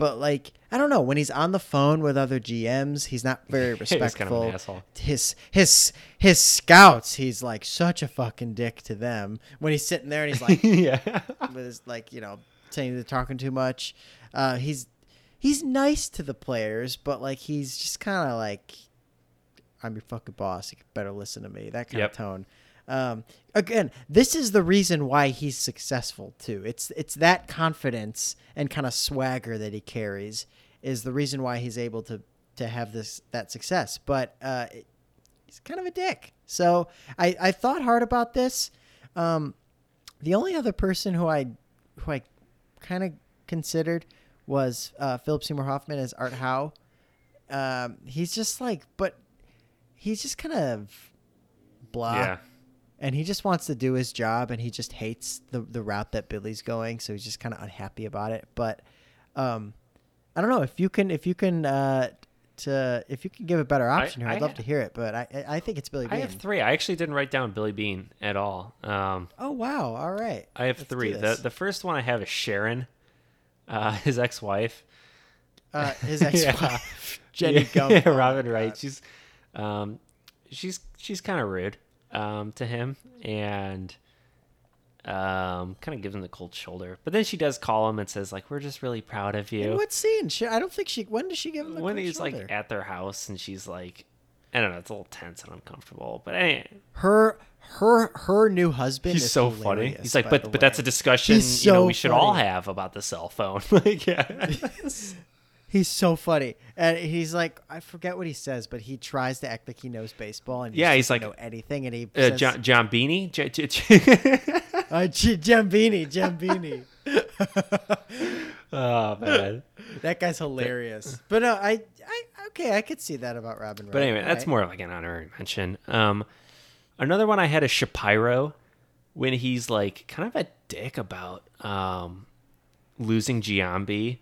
but like I don't know when he's on the phone with other GMs, he's not very respectful. He's kind of an respectful. asshole. His his his scouts, he's like such a fucking dick to them. When he's sitting there and he's like yeah. with his like you know saying they're talking too much. Uh, he's he's nice to the players, but like he's just kind of like I'm your fucking boss. You better listen to me. That kind Yep. of tone. Um, again, this is the reason why he's successful too. It's it's that confidence and kind of swagger that he carries is the reason why he's able to to have this that success. But uh, it, he's kind of a dick. So I I thought hard about this. Um, the only other person who I who I kind of considered was uh, Philip Seymour Hoffman as Art Howe. Um, he's just like, but he's just kind of blah, yeah. And he just wants to do his job, and he just hates the the route that Billy's going, so he's just kind of unhappy about it. But um, I don't know if you can if you can uh, to if you can give a better option here, I I'd love to hear it. But I I I think it's Billy Beane. I have three. I actually didn't write down Billy Beane at all. Um, Oh wow! All right. I have Let's three. The the first one I have is Sharon, uh, his ex-wife. uh, his ex-wife Jenny yeah, Gump. yeah, Oh, Robin Wright. God. She's, um, she's she's kind of rude, um, to him, and um, kind of gives him the cold shoulder. But then she does call him and says like, "We're just really proud of In you." what scene? She, I don't think she. When does she give him the when cold he's shoulder? like at their house and she's like, I don't know, it's a little tense and uncomfortable. But anyway, her her her new husband. he's is so funny. hilarious, He's like, by but the but that's a discussion He's you know so we should all funny. have about the cell phone. like, yeah. He's so funny, and he's like, I forget what he says, but he tries to act like he knows baseball, and he Yeah, he's like, know anything, and he Uh, says, John, John Beanie? J- J- J- uh, G- Jambini, Jambini. oh, man. that guy's hilarious. But no, I, I, okay, I could see that about Robin. But anyway, that's more like an honorary mention. Um, another one I had is Shapiro when he's like kind of a dick about um, losing Giambi.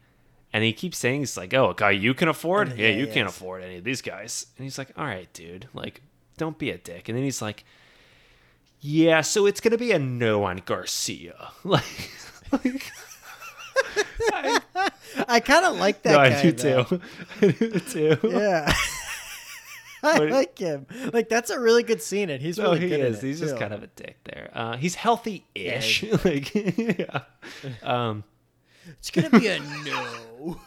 And he keeps saying, he's like, oh, a guy you can afford? Yeah, yeah, you yeah, can't afford any of these guys. And he's like, all right, dude, like, don't be a dick. And then he's like, yeah, so it's going to be a no on Garcia. Like, like I, I kind of like that no, guy. I do though. too. I do too. Yeah. I But- like him. Like that's a really good scene, and he's No, really he good is. He's just kind of a dick there. Uh, he's healthy-ish. like, yeah. Um, It's gonna be a no.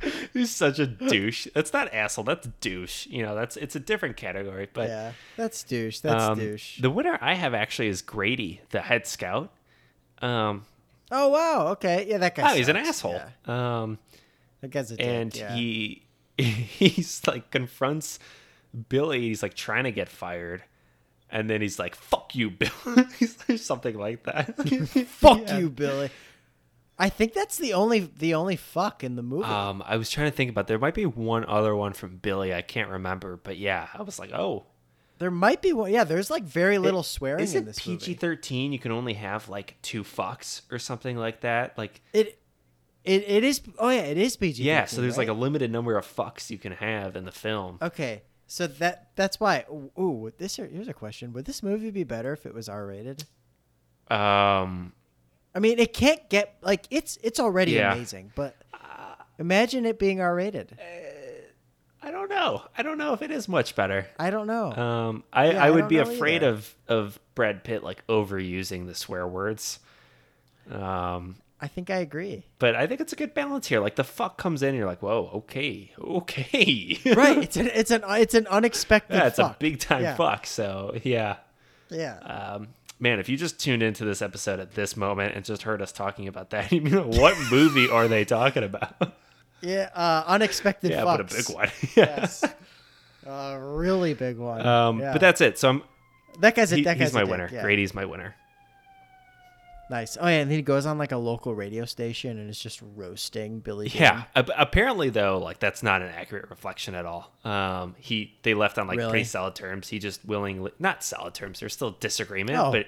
he's such a douche. That's not asshole. That's douche. You know, that's it's a different category. But yeah, that's douche. That's um, douche. the winner I have actually is Grady, the head scout. Um, oh wow. Okay. Yeah, that guy. oh, he's an asshole. Yeah. Um, That guy's a dick. and yeah. he he's like confronts Billy. He's like trying to get fired. And then he's like, "Fuck you, Bill." he's something like that. Fuck Yeah. you, Billy. I think that's the only the only fuck in the movie. Um, I was trying to think about there might be one other one from Billy. I can't remember, but yeah, I was like, oh, there might be one. Yeah, there's like very little swearing is in it this PG thirteen? You can only have like two fucks or something like that. Like, It, it it is. Oh yeah, it is PG. yeah, so there's like a limited number of fucks you can have in the film. Okay, so that that's why. Ooh, this here's a question: Would this movie be better if it was R rated? Um, I mean, it can't get like it's it's already Yeah. amazing, but imagine it being R rated. I don't know. I don't know if it is much better. I don't know. Um, I, Yeah, I I would don't be afraid either. of of Brad Pitt like overusing the swear words. Um, I think I agree. but I think it's a good balance here. Like the fuck comes in, and you're like, whoa, okay, okay, Right? It's an it's an it's an unexpected. yeah, it's fuck. a big time Yeah. fuck. So yeah, Yeah. um, man, if you just tuned into this episode at this moment and just heard us talking about that, you know what movie are they talking about? yeah. Uh, unexpected. yeah, fucks. but a big one. Yes. A really big one. Um, Yeah. but that's it. So I'm. that guy's a He, that guy's he's my a dick, winner. yeah. Grady's my winner. Nice. Oh yeah, and then he goes on like a local radio station and is just roasting Billy. Yeah. A- apparently, though, like that's not an accurate reflection at all. Um, he they left on like Really? pretty solid terms. He just willingly, not solid terms. There's still disagreement, Oh. but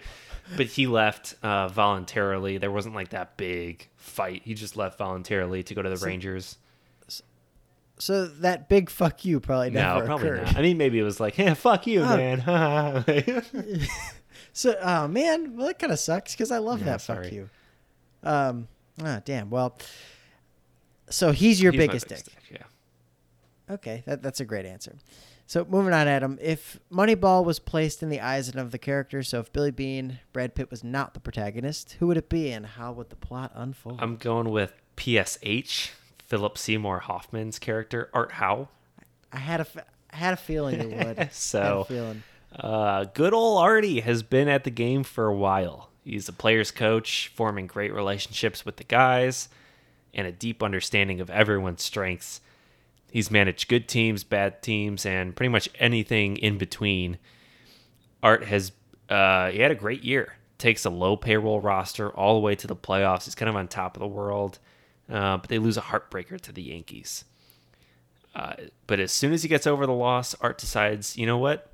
but he left uh, voluntarily. There wasn't like that big fight. He just left voluntarily to go to the Rangers. So that big fuck you probably never no, probably occurred. not. I mean, maybe it was like, "Yeah, fuck you, Oh. man." So, oh man, well that kind of sucks because I love Yeah, that fuck you. Um, ah, damn. Well, so he's your He's my biggest dick. Yeah. Okay, that, that's a great answer. So moving on, Adam. If Moneyball was placed in the eyes of the character, so if Billy Beane, Brad Pitt was not the protagonist, who would it be, and how would the plot unfold? I'm going with PSH, Philip Seymour Hoffman's character, Art Howe. I had a, I had a feeling it would. I had a So- feeling. Uh, good old Artie has been at the game for a while. He's a player's coach, forming great relationships with the guys and a deep understanding of everyone's strengths. He's managed good teams, bad teams, and pretty much anything in between. Art has uh, he had a great year. Takes a low payroll roster all the way to the playoffs. He's kind of on top of the world, uh, but they lose a heartbreaker to the Yankees. Uh, but as soon as he gets over the loss, Art decides, you know what?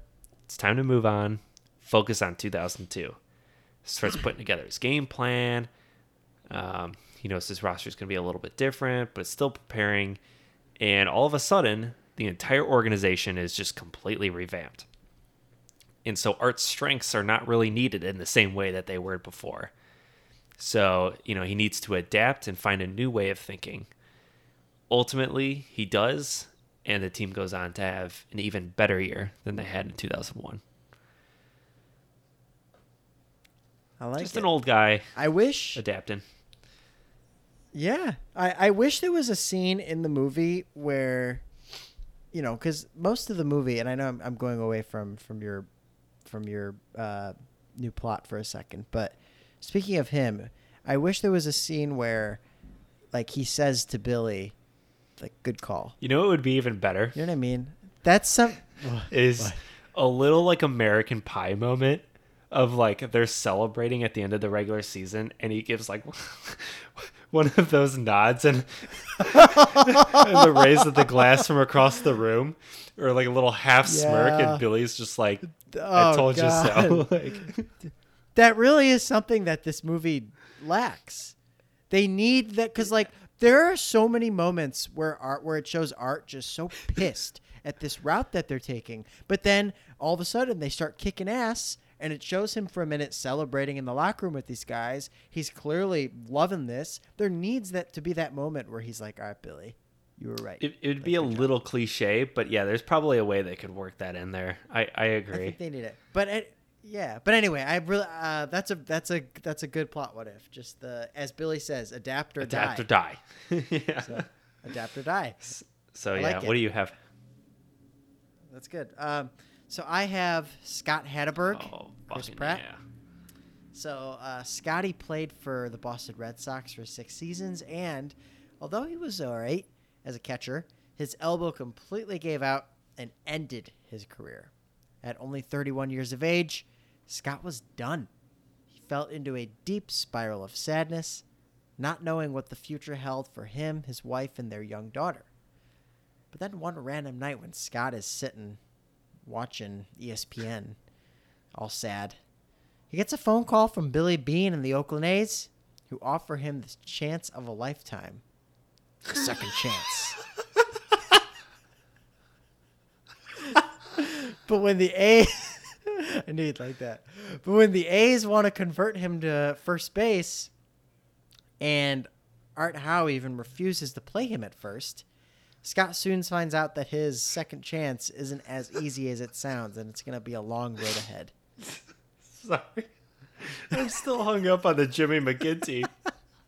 It's time to move on. Focus on 2002. Starts putting together his game plan. Um, he knows his roster is going to be a little bit different, but it's still preparing. And all of a sudden, the entire organization is just completely revamped. And so Art's strengths are not really needed in the same way that they were before. So, you know, he needs to adapt and find a new way of thinking. Ultimately, he does, and the team goes on to have an even better year than they had in 2001. I like Just it. an old guy I wish. adapting. Yeah, I, I wish there was a scene in the movie where, you know, because most of the movie, and I know I'm, I'm going away from from your from your uh, new plot for a second, but speaking of him, I wish there was a scene where, like, he says to Billy, like, "Good call." You know what would be even better? You know what I mean? That's some. Is What? a little like American Pie moment of like they're celebrating at the end of the regular season, and he gives like one of those nods and, and the raise of the glass from across the room, or like a little half smirk, Yeah. and Billy's just like, "I Oh, told you so." Like, that really is something that this movie lacks. They need that because like there are so many moments where art where it shows art just so pissed at this route that they're taking, but then all of a sudden they start kicking ass. And it shows him for a minute celebrating in the locker room with these guys. He's clearly loving this. There needs that to be that moment where he's like, "All right, Billy, you were right." it, it would be a little cliche, but yeah, there's probably a way they could work that in there. I I agree I think they need it. But it, yeah. But anyway, I really uh, that's a that's a that's a good plot. What if just the as Billy says, adapt or Adapt die. or die. yeah. So, adapt or die. So I yeah, like what do you have? That's good. Um, so I have Scott Hatteberg, Oh, Chris Pratt. yeah. So uh, Scotty played for the Boston Red Sox for six seasons, and although he was all right as a catcher, his elbow completely gave out and ended his career. At only 31 years of age, Scott was done. He fell into a deep spiral of sadness, not knowing what the future held for him, his wife, and their young daughter. But then one random night when Scott is sitting watching ESPN, all sad, he gets a phone call from Billy Beane and the Oakland A's, who offer him the chance of a lifetime. A second chance. but when the A I knew you'd like that. But when the A's want to convert him to first base, and Art Howe even refuses to play him at first, Scott soon finds out that his second chance isn't as easy as it sounds, and it's going to be a long road ahead. Sorry. I'm still hung up on the Jimmy McGinty.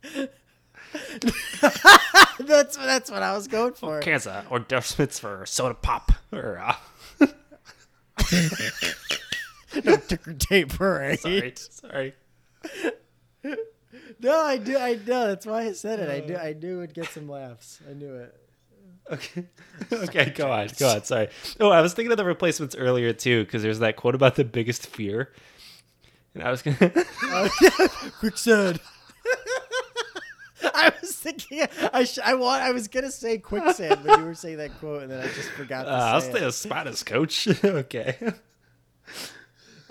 that's that's what I was going for. Kansas or endorsements for soda pop or uh, no ticker tape parade. sorry, sorry. No, I do. I know. That's why I said it. I knew. I knew it'd get some laughs. I knew it. Okay, okay, go on, go on. Sorry. Oh, I was thinking of the replacements earlier too, because there's that quote about the biggest fear, and I was gonna. Quicksand. I was thinking. I sh- I want. I was gonna say quicksand, but you were saying that quote, and then I just forgot Uh, I'll stay it. as spot as coach. okay.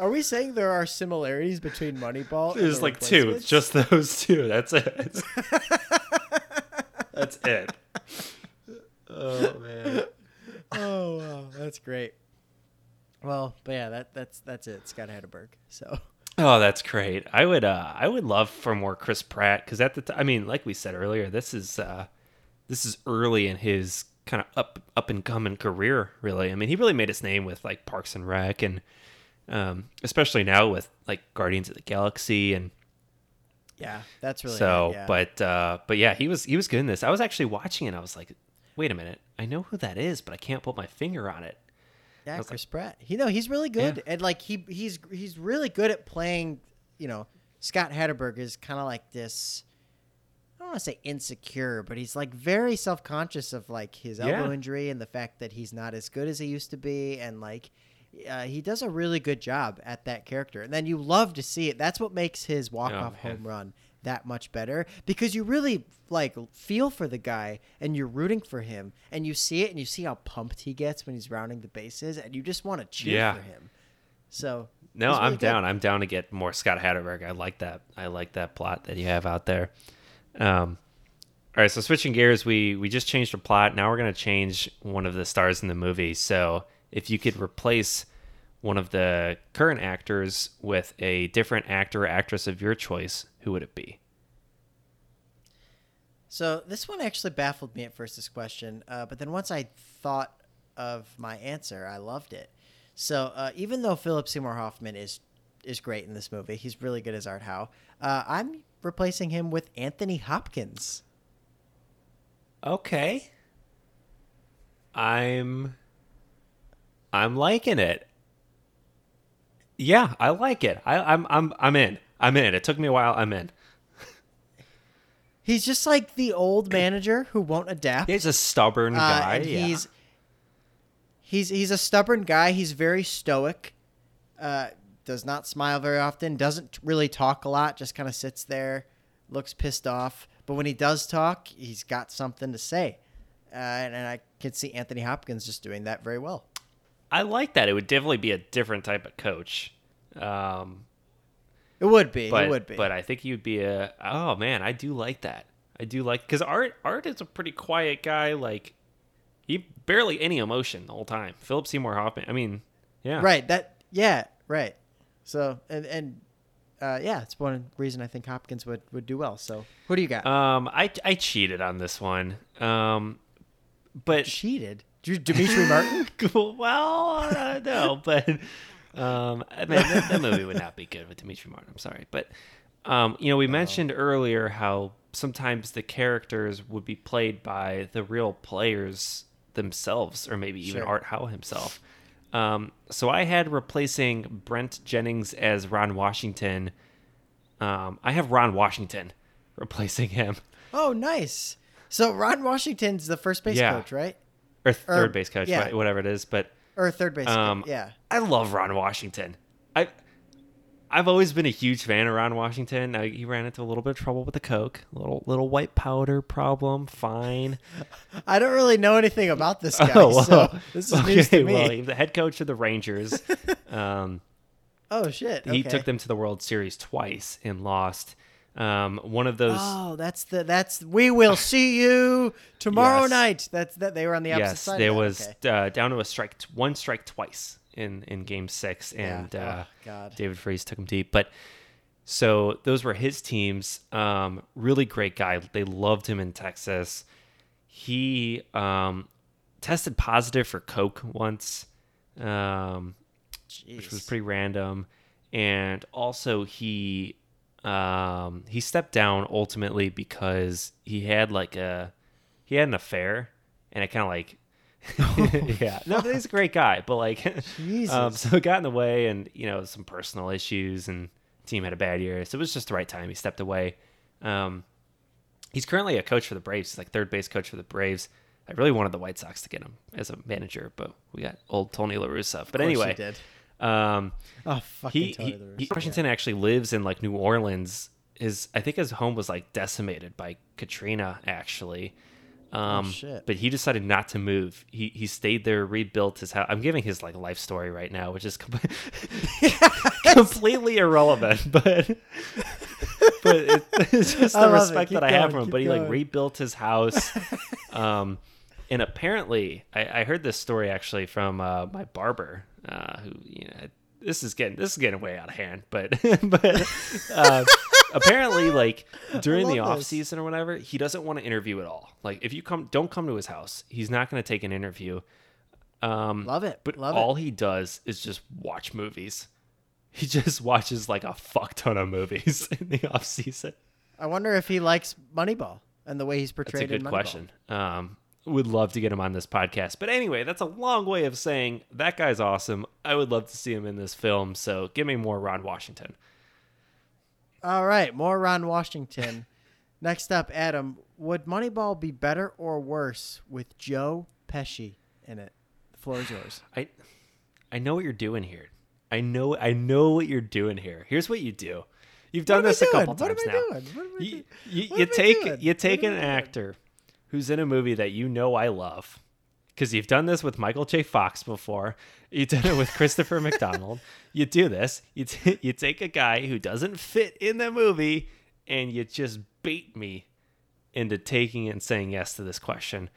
Are we saying there are similarities between Moneyball? There's like two. It's just those two. That's it. that's it. Oh man. Oh wow, that's great. Well, but yeah, that that's that's it. Scott Hatteberg. So. Oh, that's great. I would uh I would love for more Chris Pratt because at the t- I mean, like we said earlier, this is uh this is early in his kind of up up and coming career. Really, I mean, he really made his name with like Parks and Rec and um especially now with like Guardians of the Galaxy and yeah, that's really so yeah. but uh but yeah, he was he was good in this. I was actually watching it. I was like, "Wait a minute. I know who that is, but I can't put my finger on it." Yeah, Chris Pratt. You know, he's really good, Yeah. and like he he's he's really good at playing. You know, Scott Hatteberg is kind of like this. I don't want to say insecure, but he's like very self conscious of like his elbow Yeah. injury and the fact that he's not as good as he used to be, and like. Uh, he does a really good job at that character, and then you love to see it. That's what makes his walk-off Oh, home run that much better because you really like feel for the guy and you're rooting for him and you see it and you see how pumped he gets when he's rounding the bases and you just want to cheer Yeah. for him. So No, really I'm good. down. I'm down to get more Scott Hatteberg. I like that. I like that plot that you have out there. Um, all right, so switching gears, we we just changed the plot. Now we're gonna change one of the stars in the movie. So if you could replace one of the current actors with a different actor or actress of your choice, who would it be? So this one actually baffled me at first. This question, uh, but then once I thought of my answer, I loved it. So uh, even though Philip Seymour Hoffman is is great in this movie, he's really good as Art Howe. Uh, I'm replacing him with Anthony Hopkins. Okay. I'm I'm liking it. Yeah, I like it. I, I'm I'm I'm in. I'm in. It took me a while. I'm in. He's just like the old manager who won't adapt. He's a stubborn Uh, guy. yeah. he's he's he's a stubborn guy. He's very stoic. Uh, does not smile very often. Doesn't really talk a lot. Just kind of sits there, looks pissed off. But when he does talk, he's got something to say. Uh, and, and I could see Anthony Hopkins just doing that very well. I like that. It would definitely be a different type of coach. Um, It would be. but it would be. but I think you'd be a. Oh man, I do like that. I do like because Art Art is a pretty quiet guy. Like he barely any emotion the whole time. Philip Seymour Hoffman. I mean, yeah, right. That. Yeah. Right. So and and uh, yeah, it's one reason I think Hopkins would would do well. So who do you got? Um, I I cheated on this one. Um, but Cheated. Demetri Martin. Cool. Well, uh, no, but um, I mean, that, that movie would not be good with Demetri Martin. I'm sorry, but um, you know, we mentioned earlier how sometimes the characters would be played by the real players themselves, or maybe even Sure. Art Howe himself. Um, so I had replacing Brent Jennings as Ron Washington. Um, I have Ron Washington replacing him, Oh, nice. So Ron Washington's the first base Yeah. coach, right? Or third base coach, yeah. wha- whatever it is, but. Or third base. Um, coach. Yeah. I love Ron Washington. I I've always been a huge fan of Ron Washington. He ran into a little bit of trouble with the coke, little little white powder problem. Fine. I don't really know anything about this guy, Oh, well. so this is news to me. well, he was the head coach of the Rangers. um, oh shit. He took them to the World Series twice and lost. Um, one of those. Oh, that's the that's we will see you tomorrow Yes. night. That's that they were on the opposite yes, side. of there was Okay. uh, down to a strike, one strike twice in in Game Six, Yeah. and uh, Oh, God. David Freese took him deep. But so those were his teams. Um, really great guy. They loved him in Texas. He um, tested positive for coke once, um, which was pretty random. And also he um, he stepped down ultimately because he had like a he had an affair, and it kind of like. yeah, no, but he's a great guy, but like, um, so it got in the way, and you know, some personal issues, and team had a bad year, so it was just the right time. He stepped away. Um, he's currently a coach for the Braves. He's like third base coach for the Braves. I really wanted the White Sox to get him as a manager, but we got old Tony La Russa. But anyway, did. Um, Oh fucking he, Tony he, he Russa, Washington actually lives in like New Orleans. His I think his home was like decimated by Katrina actually. Um, Oh, shit. But he decided not to move. He he stayed there, rebuilt his house. I'm giving his like life story right now, which is com- completely irrelevant, but but it, it's just the respect Keep that I have going, for him. But he like rebuilt his house. um, and apparently, I, I heard this story actually from uh, my barber, uh, who you know this is getting this is getting way out of hand, but but uh, apparently, like during the off this. season or whatever, he doesn't want to interview at all. Like if you come, don't come to his house. He's not going to take an interview. Um, Love it. But Love all it. he does is just watch movies. He just watches like a fuck ton of movies in the off season. I wonder if he likes Moneyball and the way he's portrayed. That's a good question. Um, would love to get him on this podcast. But anyway, that's a long way of saying that guy's awesome. I would love to see him in this film. So give me more Ron Washington. All right, more Ron Washington. Next up, Adam. Would Moneyball be better or worse with Joe Pesci in it? The floor is yours. I I know what you're doing here. I know I know what you're doing here. Here's what you do. You've done this a couple What am times I now. doing? What am I You, doing? you, you am I take you take an actor who's in a movie that you know I love because you've done this with Michael J. Fox before. You did it with Christopher McDonald. You do this. You t- you take a guy who doesn't fit in the movie and you just bait me into taking it and saying yes to this question.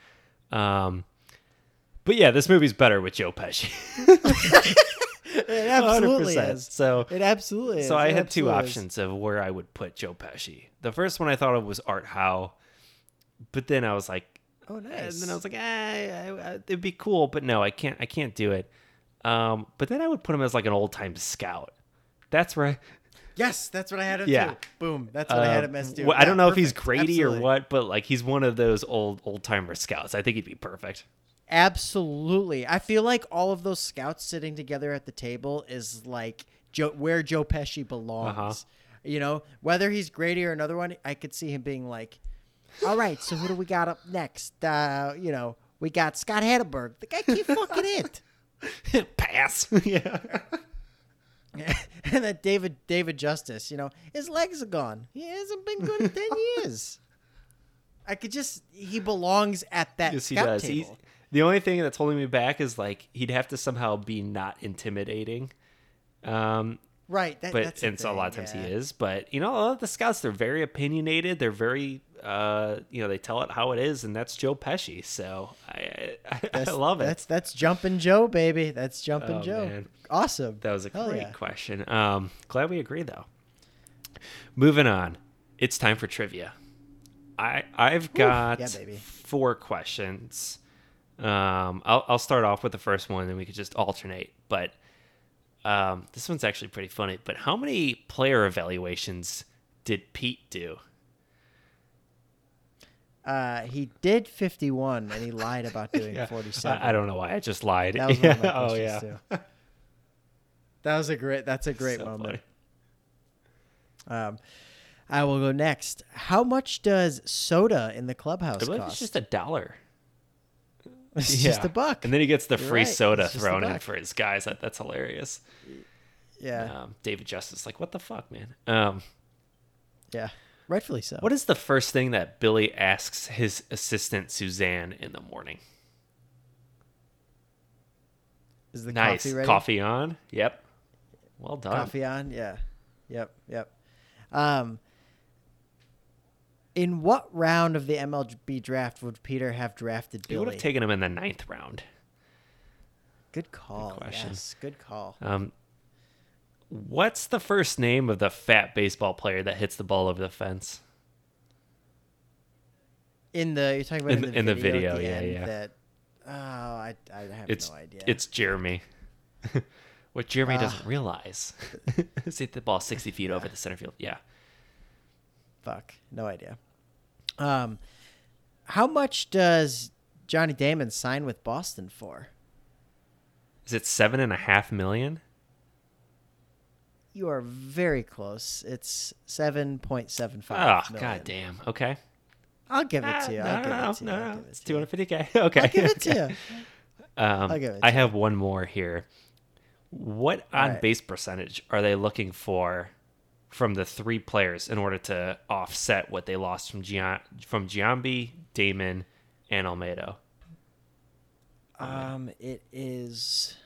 Um, but yeah, this movie's better with Joe Pesci. It absolutely 100%. is. So It absolutely is. so I It had two is. options of where I would put Joe Pesci. The first one I thought of was Art Howe, but then I was like, Oh, nice. and then I was like, eh, I, I, it'd be cool, but no, I can't. I can't do it. Um, but then I would put him as like an old time scout. That's where. yes, that's what I had him Yeah. Boom. That's what I had him as too. wh- I don't know if he's perfect. Grady or what, but like he's one of those old old timer scouts. I think he'd be perfect. Absolutely. I feel like all of those scouts sitting together at the table is like Joe, where Joe Pesci belongs. Uh-huh. You know, whether he's Grady or another one, I could see him being like, "All right, so who do we got up next? Uh, you know, we got Scott Hatteberg. The guy can't fucking hit." Pass. yeah. and that David David Justice, you know, his legs are gone. He hasn't been good in ten years. I could just he belongs at that Yes, he does. He's, table. the only thing that's holding me back is like he'd have to somehow be not intimidating. Um, Right. That, but and so a lot of times yeah. he is. But you know, a lot of the scouts they're very opinionated. They're very, uh, you know, they tell it how it is, and that's Joe Pesci. So I, I, I love it. That's that's Jumpin' Joe, baby. That's jumping Oh, Joe. man. Awesome. That was a Hell great yeah. question. Um, glad we agree though. Moving on, it's time for trivia. I I've got yeah, baby. four questions. Um, I'll I'll start off with the first one, and we could just alternate. But um, this one's actually pretty funny. But how many player evaluations did Pete do? Uh, he did 51 and he lied about doing 47. I, I don't know why I just lied. That was one of my oh yeah. too. That was a great. That's a great So moment. funny. Um, I will go next. How much does soda in the clubhouse I believe cost? it's just a dollar. It's just a buck. And then he gets the You're free right, soda it's thrown in for his guys. That, that's hilarious. yeah, Um, David Justice, like, what the fuck, man? Um, yeah, rightfully so. what is the first thing that Billy asks his assistant Suzanne in the morning? is the nice. coffee ready? Coffee on? Yep. Well done. Coffee on? Yeah. Yep. Yep. Um, in what round of the MLB draft would Peter have drafted You would have taken him in the ninth round. Good call. question. yes, good call. Um, what's the first name of the fat baseball player that hits the ball over the fence? In the you're talking about In in, the- the, in the video, at video, the yeah, yeah. That oh, I I have It's no idea. it's Jeremy. what Jeremy Ah. doesn't realize is hit the ball sixty feet over the center field. Yeah. fuck, no idea. Um, how much does Johnny Damon sign with Boston for? Is it seven and a half million? You are very close. It's seven point seven Oh, five. god damn. Okay. I'll give it Ah, to you. no, I'll give no, it to you. no, I'll no, It's 250k. Okay. I'll give it to you. Um, I'll give it I you. have one more here. What on right. base percentage are they looking for from the three players in order to offset what they lost from Gian- from Giambi, Damon, and Olmedo? Um, it is.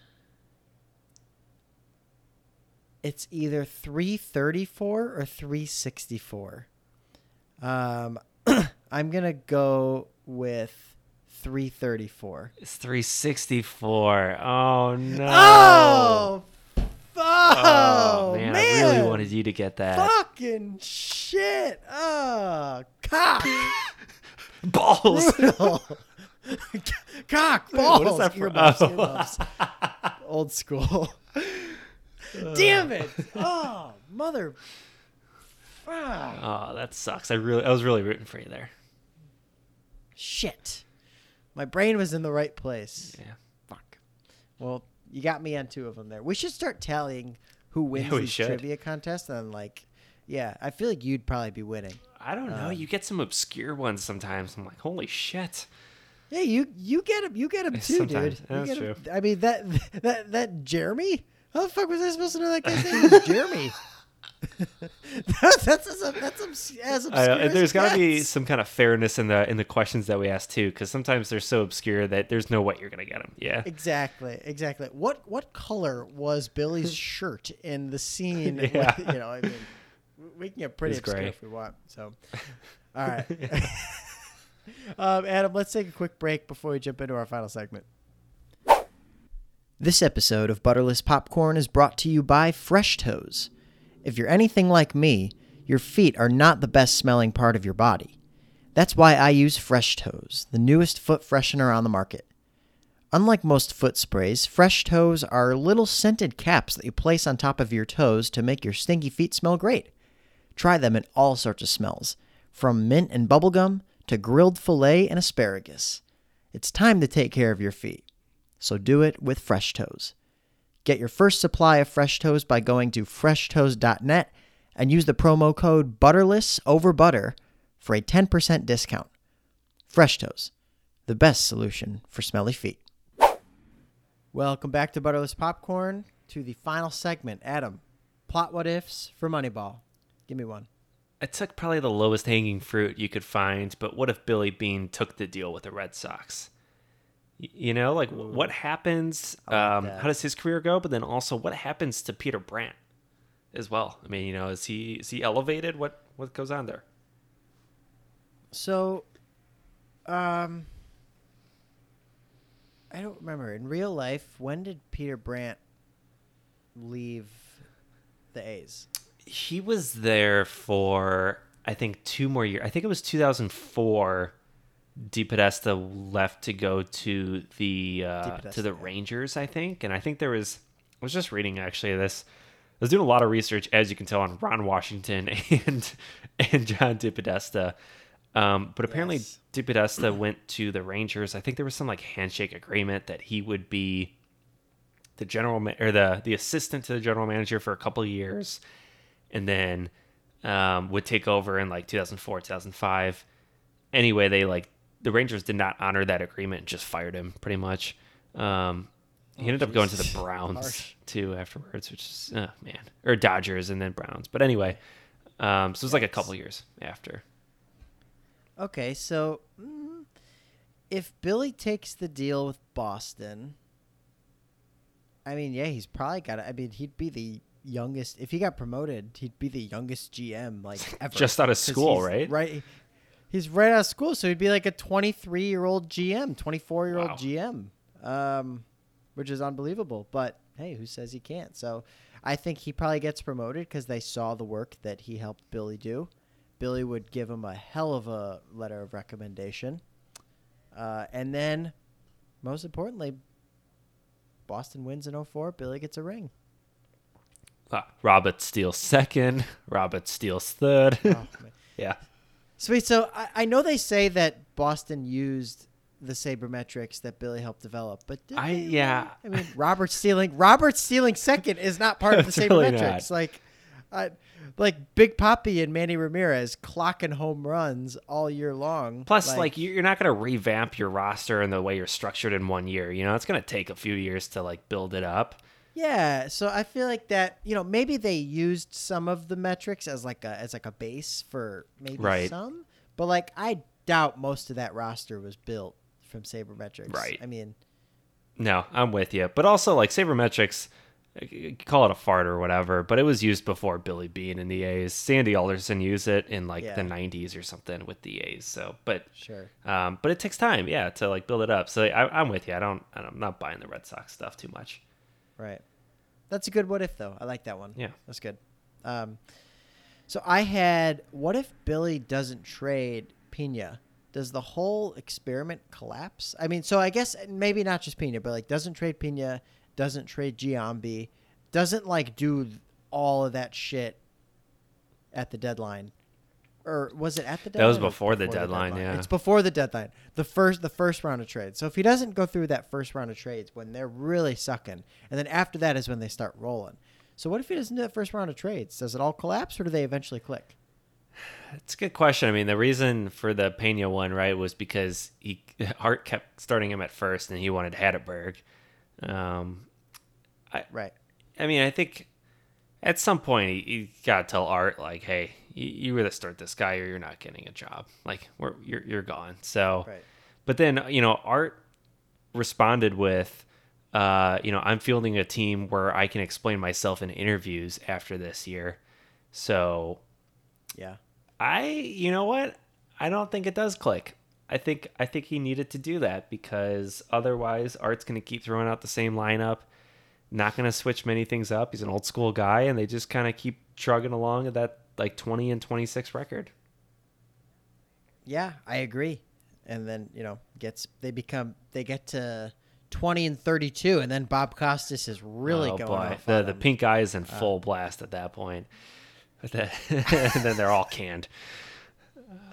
It's either three thirty four or three sixty four. Um, I'm gonna go with three thirty four. It's 364. Oh no. Oh! Oh, man, man. I really wanted you to get that. Fucking shit. Oh, cock. Balls. Cock, balls. what is that for- Earmuffs, oh. Old school. Uh. Damn it. Oh, mother. Oh, that sucks. I really, I was really rooting for you there. Shit. My brain was in the right place. Yeah. Fuck. Well, you got me on two of them there. We should start tallying who wins Yeah, these should. trivia contests and like, yeah, I feel like you'd probably be winning. I don't know. Um, you get some obscure ones sometimes. I'm like, holy shit. Yeah, you you get him. You get him too, sometimes. dude. That's true. I mean that that that Jeremy. How the fuck was I supposed to know that guy's name was Jeremy? That's that's as, that's obs- as obscure I know, and as there's it got to be some kind of fairness in the in the questions that we ask too, because sometimes they're so obscure that there's no way you're gonna get them. Yeah. Exactly, exactly. What what color was Billy's shirt in the scene? with- Yeah. you know, I mean, we can get pretty It's obscure gray. if we want. So, all right, um, Adam, let's take a quick break before we jump into our final segment. This episode of Butterless Popcorn is brought to you by Fresh Toes. If you're anything like me, your feet are not the best smelling part of your body. That's why I use Fresh Toes, the newest foot freshener on the market. Unlike most foot sprays, Fresh Toes are little scented caps that you place on top of your toes to make your stinky feet smell great. Try them in all sorts of smells, from mint and bubblegum to grilled filet and asparagus. It's time to take care of your feet. So do it with Fresh Toes. Get your first supply of Fresh Toes by going to freshtoes.net and use the promo code BUTTERLESS over butter for a 10% discount. Fresh Toes, the best solution for smelly feet. Welcome back to Butterless Popcorn to the final segment. Adam, plot what ifs for Moneyball. Give me one. I took probably the lowest hanging fruit you could find, but what if Billy Beane took the deal with the Red Sox? You know, like wh- what happens? Like um, how does his career go? But then also, what happens to Peter Brand as well? I mean, you know, is he is he elevated? What what goes on there? So, um, I don't remember. In real life, when did Peter Brand leave the A's? He was there for I think two more years. I think it was 2004. DePodesta left to go to the uh, to the. Rangers, I think, and I think there was. I was just reading actually this. I was doing a lot of research, as you can tell, on Ron Washington and and John DePodesta. Um, but apparently, Yes. DePodesta went to the Rangers. I think there was some like handshake agreement that he would be the general ma- or the the assistant to the general manager for a couple of years, and then um, would take over in like 2004, 2005. Anyway, they like the Rangers did not honor that agreement and just fired him pretty much. Um, he ended up going to the Browns Harsh. too afterwards, which is oh man, or Dodgers and then Browns. But anyway, um, so it was like a couple years after. Okay, so mm, if Billy takes the deal with Boston, I mean, yeah, he's probably got. I mean, he'd be the youngest. If he got promoted, he'd be the youngest GM like ever. Just out of school, right? Right. He's right out of school, so he'd be like a 23 year old GM, 24 year old Wow. GM, um, which is unbelievable. But hey, who says he can't? So I think he probably gets promoted because they saw the work that he helped Billy do. Billy would give him a hell of a letter of recommendation. Uh, and then, most importantly, Boston wins in 04. Billy gets a ring. Ah, Robert steals second. Robert steals third. Oh, yeah. Sweet. So I, I know they say that Boston used the sabermetrics that Billy helped develop, but I- they yeah. I mean, Robert stealing Robert stealing second is not part of the It's really sabermetrics. like, uh, like Big Papi and Manny Ramirez clocking home runs all year long. Plus, like, you- you're not going to revamp your roster and the way you're structured in one year. You know, it's going to take a few years to like build it up. Yeah, so I feel like that you know maybe they used some of the metrics as like a as like a base for maybe Right. some, but like I doubt most of that roster was built from sabermetrics. Right. I mean, No, I'm with you. But also, like sabermetrics, call it a fart or whatever, but it was used before Billy Beane in the A's. Sandy Alderson used it in like Yeah. the 90s or something with the A's. So, but sure. um, but it takes time, yeah, to like build it up. So I, I'm with you. I don't, I'm not buying the Red Sox stuff too much. Right. That's a good what if though. I like that one. Yeah. That's good. Um, so I had what if Billy doesn't trade Pena? Does the whole experiment collapse? I mean, so I guess maybe not just Pena, but like doesn't trade Pena, doesn't trade Giambi, doesn't like do all of that shit at the deadline. Or was it at the deadline? That was or before the deadline, yeah. It's before the deadline. The first the first round of trades. So if he doesn't go through that first round of trades when they're really sucking, and then after that is when they start rolling. So what if he doesn't do that first round of trades? Does it all collapse or do they eventually click? It's a good question. I mean, the reason for the Pena one, right, was because he Art kept starting him at first, and he wanted Hatteberg. Um, Right. I mean, I think at some point he, you gotta tell Art like, hey, you, you either start this guy or you're not getting a job. Like, we're you're you're gone. So, Right. but then you know, Art responded with, uh, you know, I'm fielding a team where I can explain myself in interviews after this year. So Yeah. I, you know what? I don't think it does click. I think I think he needed to do that because otherwise Art's going to keep throwing out the same lineup, not going to switch many things up. He's an old school guy and they just kind of keep trugging along at that like 20 and 26 record. Yeah, I agree. And then, you know, gets they become they get to 20 and 32 and then Bob Costas is really Oh, going boy. off The the them. pink eye is in full blast at that point. And then they're all canned.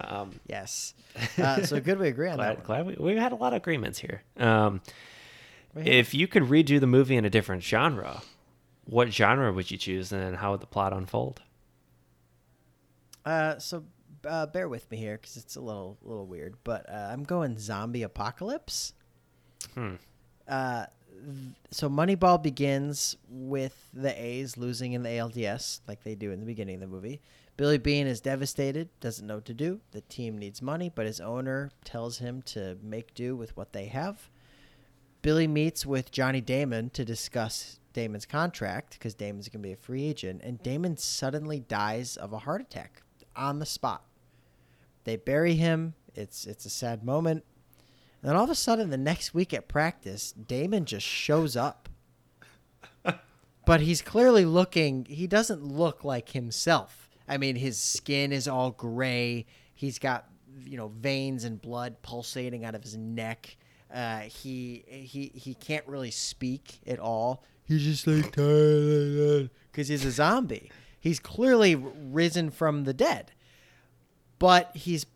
Um, Yes. Uh, so good we agree on that. glad, one. glad we, we had a lot of agreements here. Um, if you could redo the movie in a different genre, what genre would you choose, and how would the plot unfold? Uh, so uh, bear with me here because it's a little little weird, but uh, I'm going zombie apocalypse. Hmm. Uh, th- so Moneyball begins with the A's losing in the ALDS like they do in the beginning of the movie. Billy Beane is devastated, doesn't know what to do. The team needs money, but his owner tells him to make do with what they have. Billy meets with Johnny Damon to discuss Damon's contract because Damon's going to be a free agent, and Damon suddenly dies of a heart attack on the spot. They bury him. It's it's a sad moment. And then all of a sudden, the next week at practice, Damon just shows up. but he's clearly looking. He doesn't look like himself. I mean, his skin is all gray. He's got you know veins and blood pulsating out of his neck. Uh, he he he can't really speak at all. He's just like because he's a zombie. He's clearly risen from the dead, but he's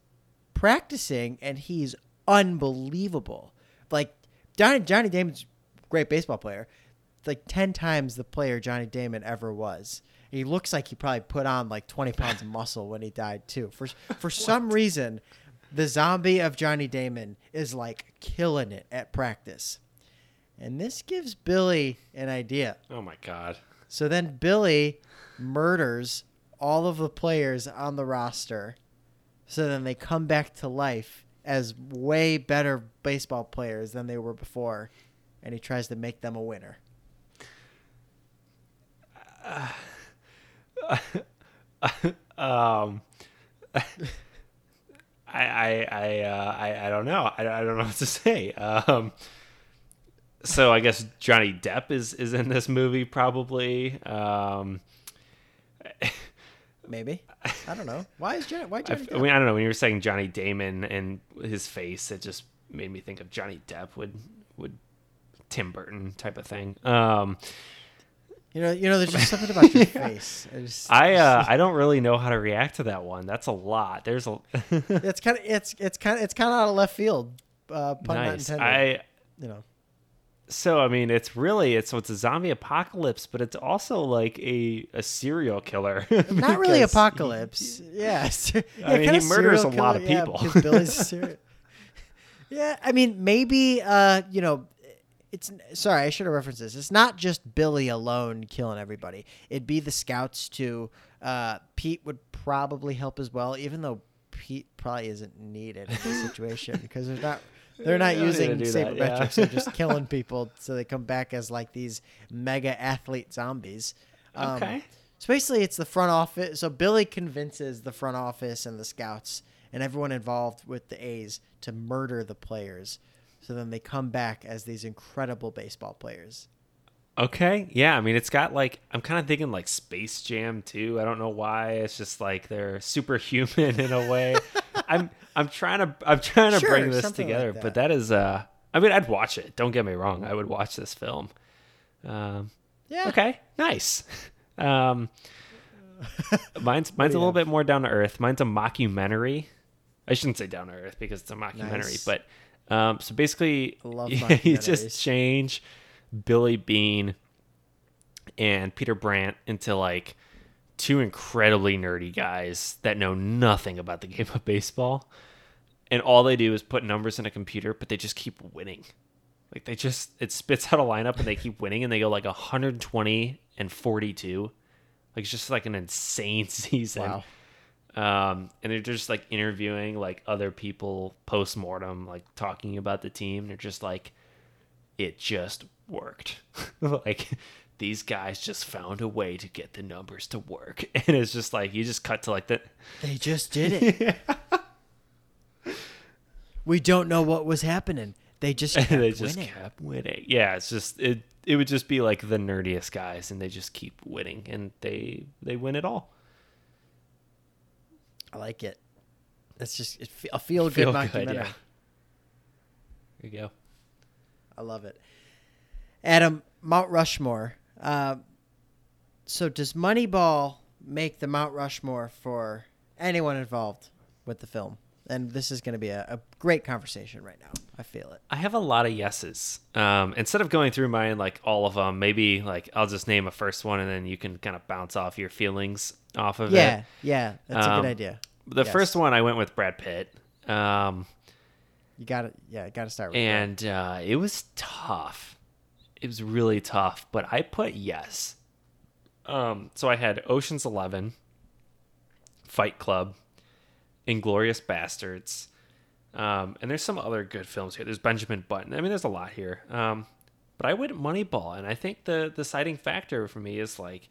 practicing and he's unbelievable. Like Johnny Johnny Damon's great baseball player. Like ten times the player Johnny Damon ever was. He looks like he probably put on like twenty pounds of muscle when he died too. For for some reason, the zombie of Johnny Damon is like killing it at practice. And this gives Billy an idea. Oh my god! So then Billy murders all of the players on the roster. So then they come back to life as way better baseball players than they were before. And he tries to make them a winner. Um, I I I uh, I, I don't know. I, I don't know what to say. Um, so I guess Johnny Depp is is in this movie probably. Um, Maybe. I don't know. Why is Johnny? Why I, Johnny? I mean, I don't know. When you were saying Johnny Damon and his face, it just made me think of Johnny Depp would would Tim Burton type of thing. Um, you know, you know. There's just something about your face. I just, I uh, I don't really know how to react to that one. That's a lot. There's a it's kind of it's it's kind of it's kind of out of left field. Uh, pun nice. not intended. I you know. So I mean, it's really it's so it's a zombie apocalypse, but it's also like a a serial killer. Not really apocalypse. yes. I yeah, mean, he murders a lot of people. Billy's a serial- yeah, I mean, maybe uh, you know, it's sorry, I should have referenced this. It's not just Billy alone killing everybody. It'd be the scouts too. Uh, Pete would probably help as well, even though Pete probably isn't needed in this situation because they're not. They're not They don't need to using that, yeah. sabermetrics. They're just killing people, so they come back as like these mega athlete zombies. Um, Okay. so basically, it's the front office. So Billy convinces the front office and the scouts and everyone involved with the A's to murder the players. So then they come back as these incredible baseball players. Okay. Yeah. I mean, it's got like, I'm kind of thinking like Space Jam too. I don't know why. It's just like they're superhuman in a way. I'm, I'm trying to, I'm trying to Sure, bring this something like together, that. but that is, uh, I mean, I'd watch it. Don't get me wrong. I would watch this film. Um, Yeah. okay. Nice. Um, mine's, mine's a little have? bit more down to earth. Mine's a mockumentary. I shouldn't say down to earth because it's a mockumentary, Nice. but, um, so basically, you just change Billy Beane and Peter Brand into like two incredibly nerdy guys that know nothing about the game of baseball. And all they do is put numbers in a computer, but they just keep winning. Like they just it spits out a lineup and they keep winning and they go like 120 and 42. Like it's just like an insane season. Wow. Um, and they're just like interviewing like other people post mortem, like talking about the team. They're just like, it just worked. like these guys just found a way to get the numbers to work, and it's just like you just cut to like the They just did it. we don't know what was happening. They just kept they just winning. kept winning. Yeah, it's just it. It would just be like the nerdiest guys, and they just keep winning, and they they win it all. I like it. That's just it, a feel good Feel documentary. good, yeah. There you go. I love it. Adam, Mount Rushmore. Uh, so does Moneyball make the Mount Rushmore for anyone involved with the film? And this is going to be a, a great conversation right now. I feel it. I have a lot of yeses. Um, instead of going through mine like all of them, maybe like I'll just name a first one, and then you can kind of bounce off your feelings off of it. Yeah, yeah, that's a Um, good idea. The Yes. first one I went with Brad Pitt. Um, You got to, yeah, got to start with and uh, it was tough. It was really tough, but I put yes. Um, so I had Ocean's Eleven, Fight Club, Inglourious Basterds, um, and there's some other good films here. There's Benjamin Button. I mean, there's a lot here. Um, but I went Moneyball, and I think the the deciding factor for me is like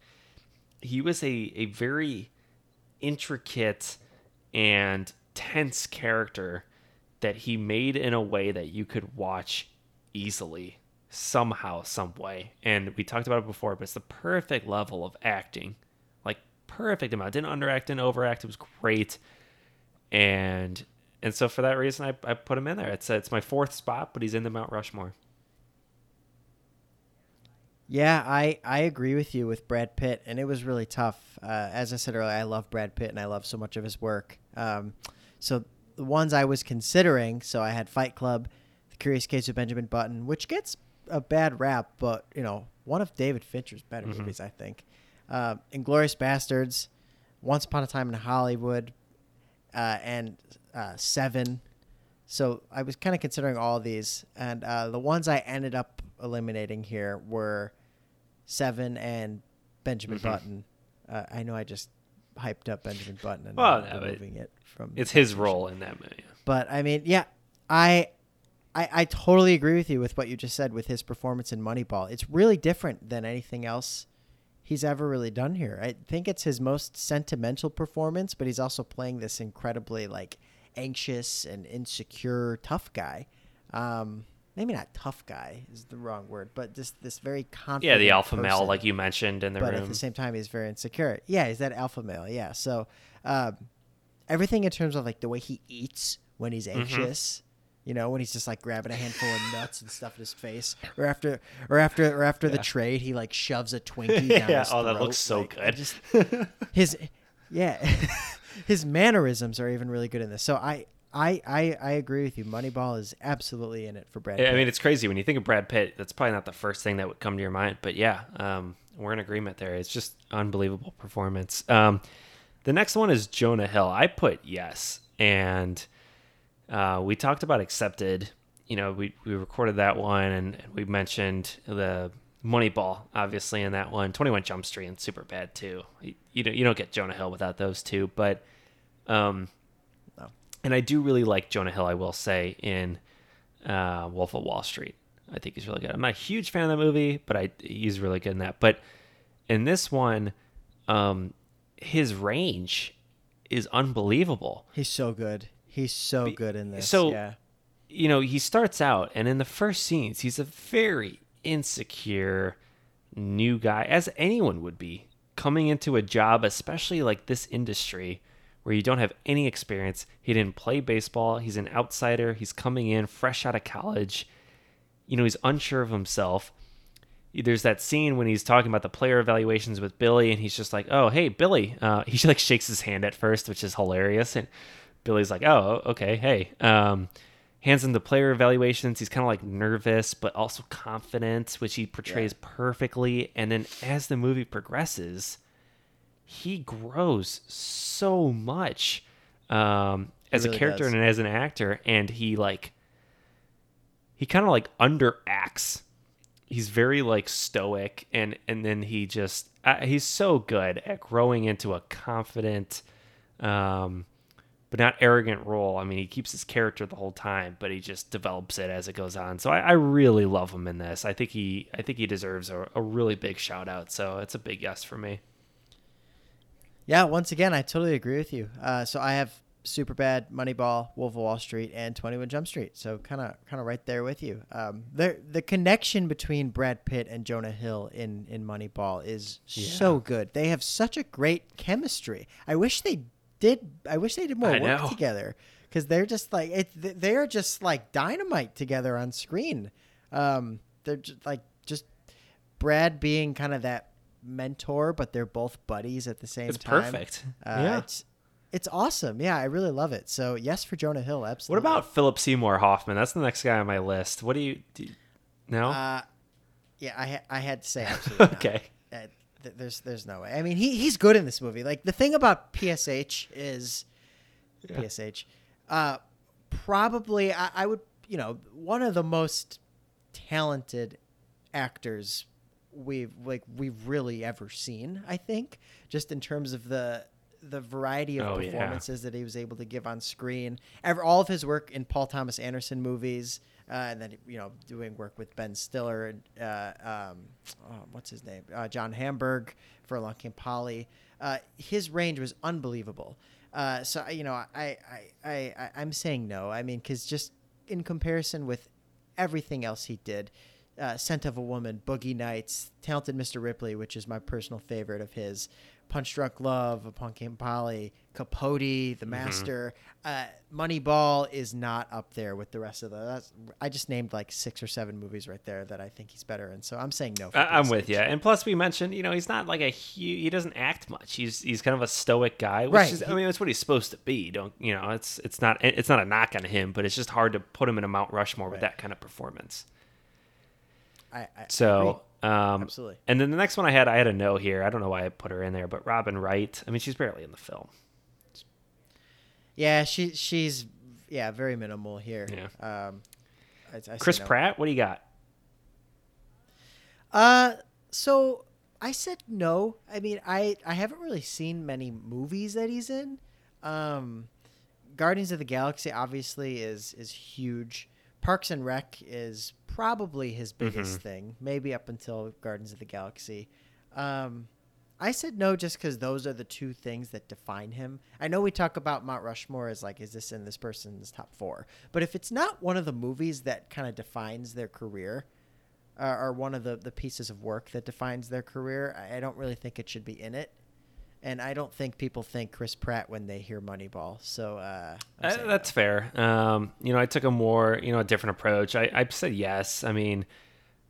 he was a a very intricate and tense character that he made in a way that you could watch easily somehow some way. And we talked about it before but it's the perfect level of acting. Like perfect amount. Didn't underact didn't overact. It was great. And and so for that reason i, I put him in there. It's it's my fourth spot but he's in the mount rushmore. Yeah, I, I agree with you with Brad Pitt, and it was really tough. Uh, as I said earlier, I love Brad Pitt, and I love so much of his work. Um, so the ones I was considering, so I had Fight Club, The Curious Case of Benjamin Button, which gets a bad rap, but you know, one of David Fincher's better Mhm. movies, I think. Uh, Inglourious Basterds, Once Upon a Time in Hollywood, uh, and uh, Seven. So I was kind of considering all these, and uh, the ones I ended up eliminating here were Seven and Benjamin Mhm. Button. Uh, I know I just hyped up Benjamin Button and Well, no, removing it from. it's his role in that movie But I mean, yeah, I, I, I totally agree with you with what you just said with his performance in Moneyball. It's really different than anything else he's ever really done here. I think it's his most sentimental performance, but he's also playing this incredibly like anxious and insecure tough guy. Um, maybe not tough guy is the wrong word, but just this very confident. yeah the alpha male like you mentioned in the but room at the same time he's very insecure. Yeah, he's that alpha male. Yeah, so um, everything in terms of like the way he eats when he's Mm-hmm. You know, when he's just like grabbing a handful of nuts and stuff in his face, or after, or after, or after the trade, he like shoves a Twinkie down Yeah, his oh, that looks so Like, good. just- his, yeah, his mannerisms are even really good in this. So I, I, I, I agree with you. Moneyball is absolutely in it for Brad. I Pitt. mean, it's crazy when you think of Brad Pitt. That's probably not the first thing that would come to your mind, but yeah, um, we're in agreement there. It's just unbelievable performance. Um, the next one is Jonah Hill. I put yes, and uh, we talked about accepted. You know, we we recorded that one, and, we mentioned the Moneyball, obviously, in that one. Twenty One Jump Street and Super Bad too. You, you don't you don't get Jonah Hill without those two, but um, No. and I do really like Jonah Hill. I will say in uh, Wolf of Wall Street. I think he's really good. I'm not a huge fan of the movie, but I he's really good in that. But in this one, um, his range is unbelievable. he's so good. He's so good in this. so- yeah. You know, he starts out, and in the first scenes, he's a very insecure, new guy, as anyone would be, coming into a job, especially like this industry where you don't have any experience. He didn't play baseball. He's an outsider. He's coming in fresh out of college. You know, he's unsure of himself. There's that scene when he's talking about the player evaluations with Billy, and he's just like, "Oh, hey, Billy." Uh, he like shakes his hand at first, which is hilarious, and Billy's like, "Oh, okay, hey." Um, hands him the player evaluations. He's kind of like nervous, but also confident, which he portrays yeah. perfectly. And then as the movie progresses, he grows so much um, as really a character does. and as an actor, and he like he kind of like underacts he's very like stoic and and then he just uh, he's so good at growing into a confident um but not arrogant role i mean he keeps his character the whole time but he just develops it as it goes on so i, I really love him in this i think he i think he deserves a, a really big shout out so it's a big yes for me yeah once again i totally agree with you uh, so i have Superbad, Moneyball, Wolf of Wall Street, and Twenty One Jump Street. So kind of kind of right there with you. Um, the the connection between Brad Pitt and Jonah Hill in in Moneyball is yeah. so good. They have such a great chemistry. I wish they did. I wish they did more I work know. together because they're just like it. They are just like dynamite together on screen. Um, they're just like just Brad being kind of that mentor, but they're both buddies at the same it's time. Perfect. Uh, yeah. It's, it's awesome. Yeah, I really love it. So yes for Jonah Hill. Absolutely. What about Philip Seymour Hoffman? That's the next guy on my list. What do you do? You, no. Uh, yeah, I I had to say absolutely. okay. Th- there's there's no way. I mean, he he's good in this movie. Like the thing about PSH is yeah. PSH. Uh, probably I, I would you know one of the most talented actors we've like we've really ever seen. I think just in terms of the the variety of oh, performances yeah. that he was able to give on screen. Ever, all of his work in Paul Thomas Anderson movies, uh, and then you know doing work with Ben Stiller and uh, um, oh, what's his name, uh, John Hamburg for Along Came Polly. Uh, his range was unbelievable. Uh, so you know, I, I I I I'm saying no. I mean, because just in comparison with everything else he did. Uh, Scent of a Woman, Boogie Nights, Talented Mr. Ripley, which is my personal favorite of his, Punch Drunk Love, Upon Came Polly, Capote, The mm-hmm. Master. Mm-hmm. Uh, Moneyball is not up there with the rest of the. That's, I just named like six or seven movies right there that I think he's better in. So I'm saying no. I, am with you. And plus, we mentioned, you know, he's not like a huge. He doesn't act much. He's he's kind of a stoic guy, which right. is. I mean, that's what he's supposed to be. Don't you know? It's it's not it's not a knock on him, but it's just hard to put him in a Mount Rushmore right. with that kind of performance. I, I so um, Absolutely. And then the next one I had, I had a no here. I don't know why I put her in there, but Robin Wright. I mean, she's barely in the film. Yeah, she she's yeah very minimal here. Yeah. Um, I, I Chris no. Pratt, what do you got? Uh, so I said no. I mean, I I haven't really seen many movies that he's in. Um, Guardians of the Galaxy obviously is is huge. Parks and Rec is probably his biggest mm-hmm. thing, maybe up until Guardians of the Galaxy. Um, I said no just because those are the two things that define him. I know we talk about Mount Rushmore as like, is this in this person's top four? But if it's not one of the movies that kind of defines their career, uh, or one of the, the pieces of work that defines their career, I, I don't really think it should be in it and I don't think people think Chris Pratt when they hear Moneyball. So uh, uh, that's no. fair. Um, you know, I took a more you know a different approach. I, I said yes. I mean,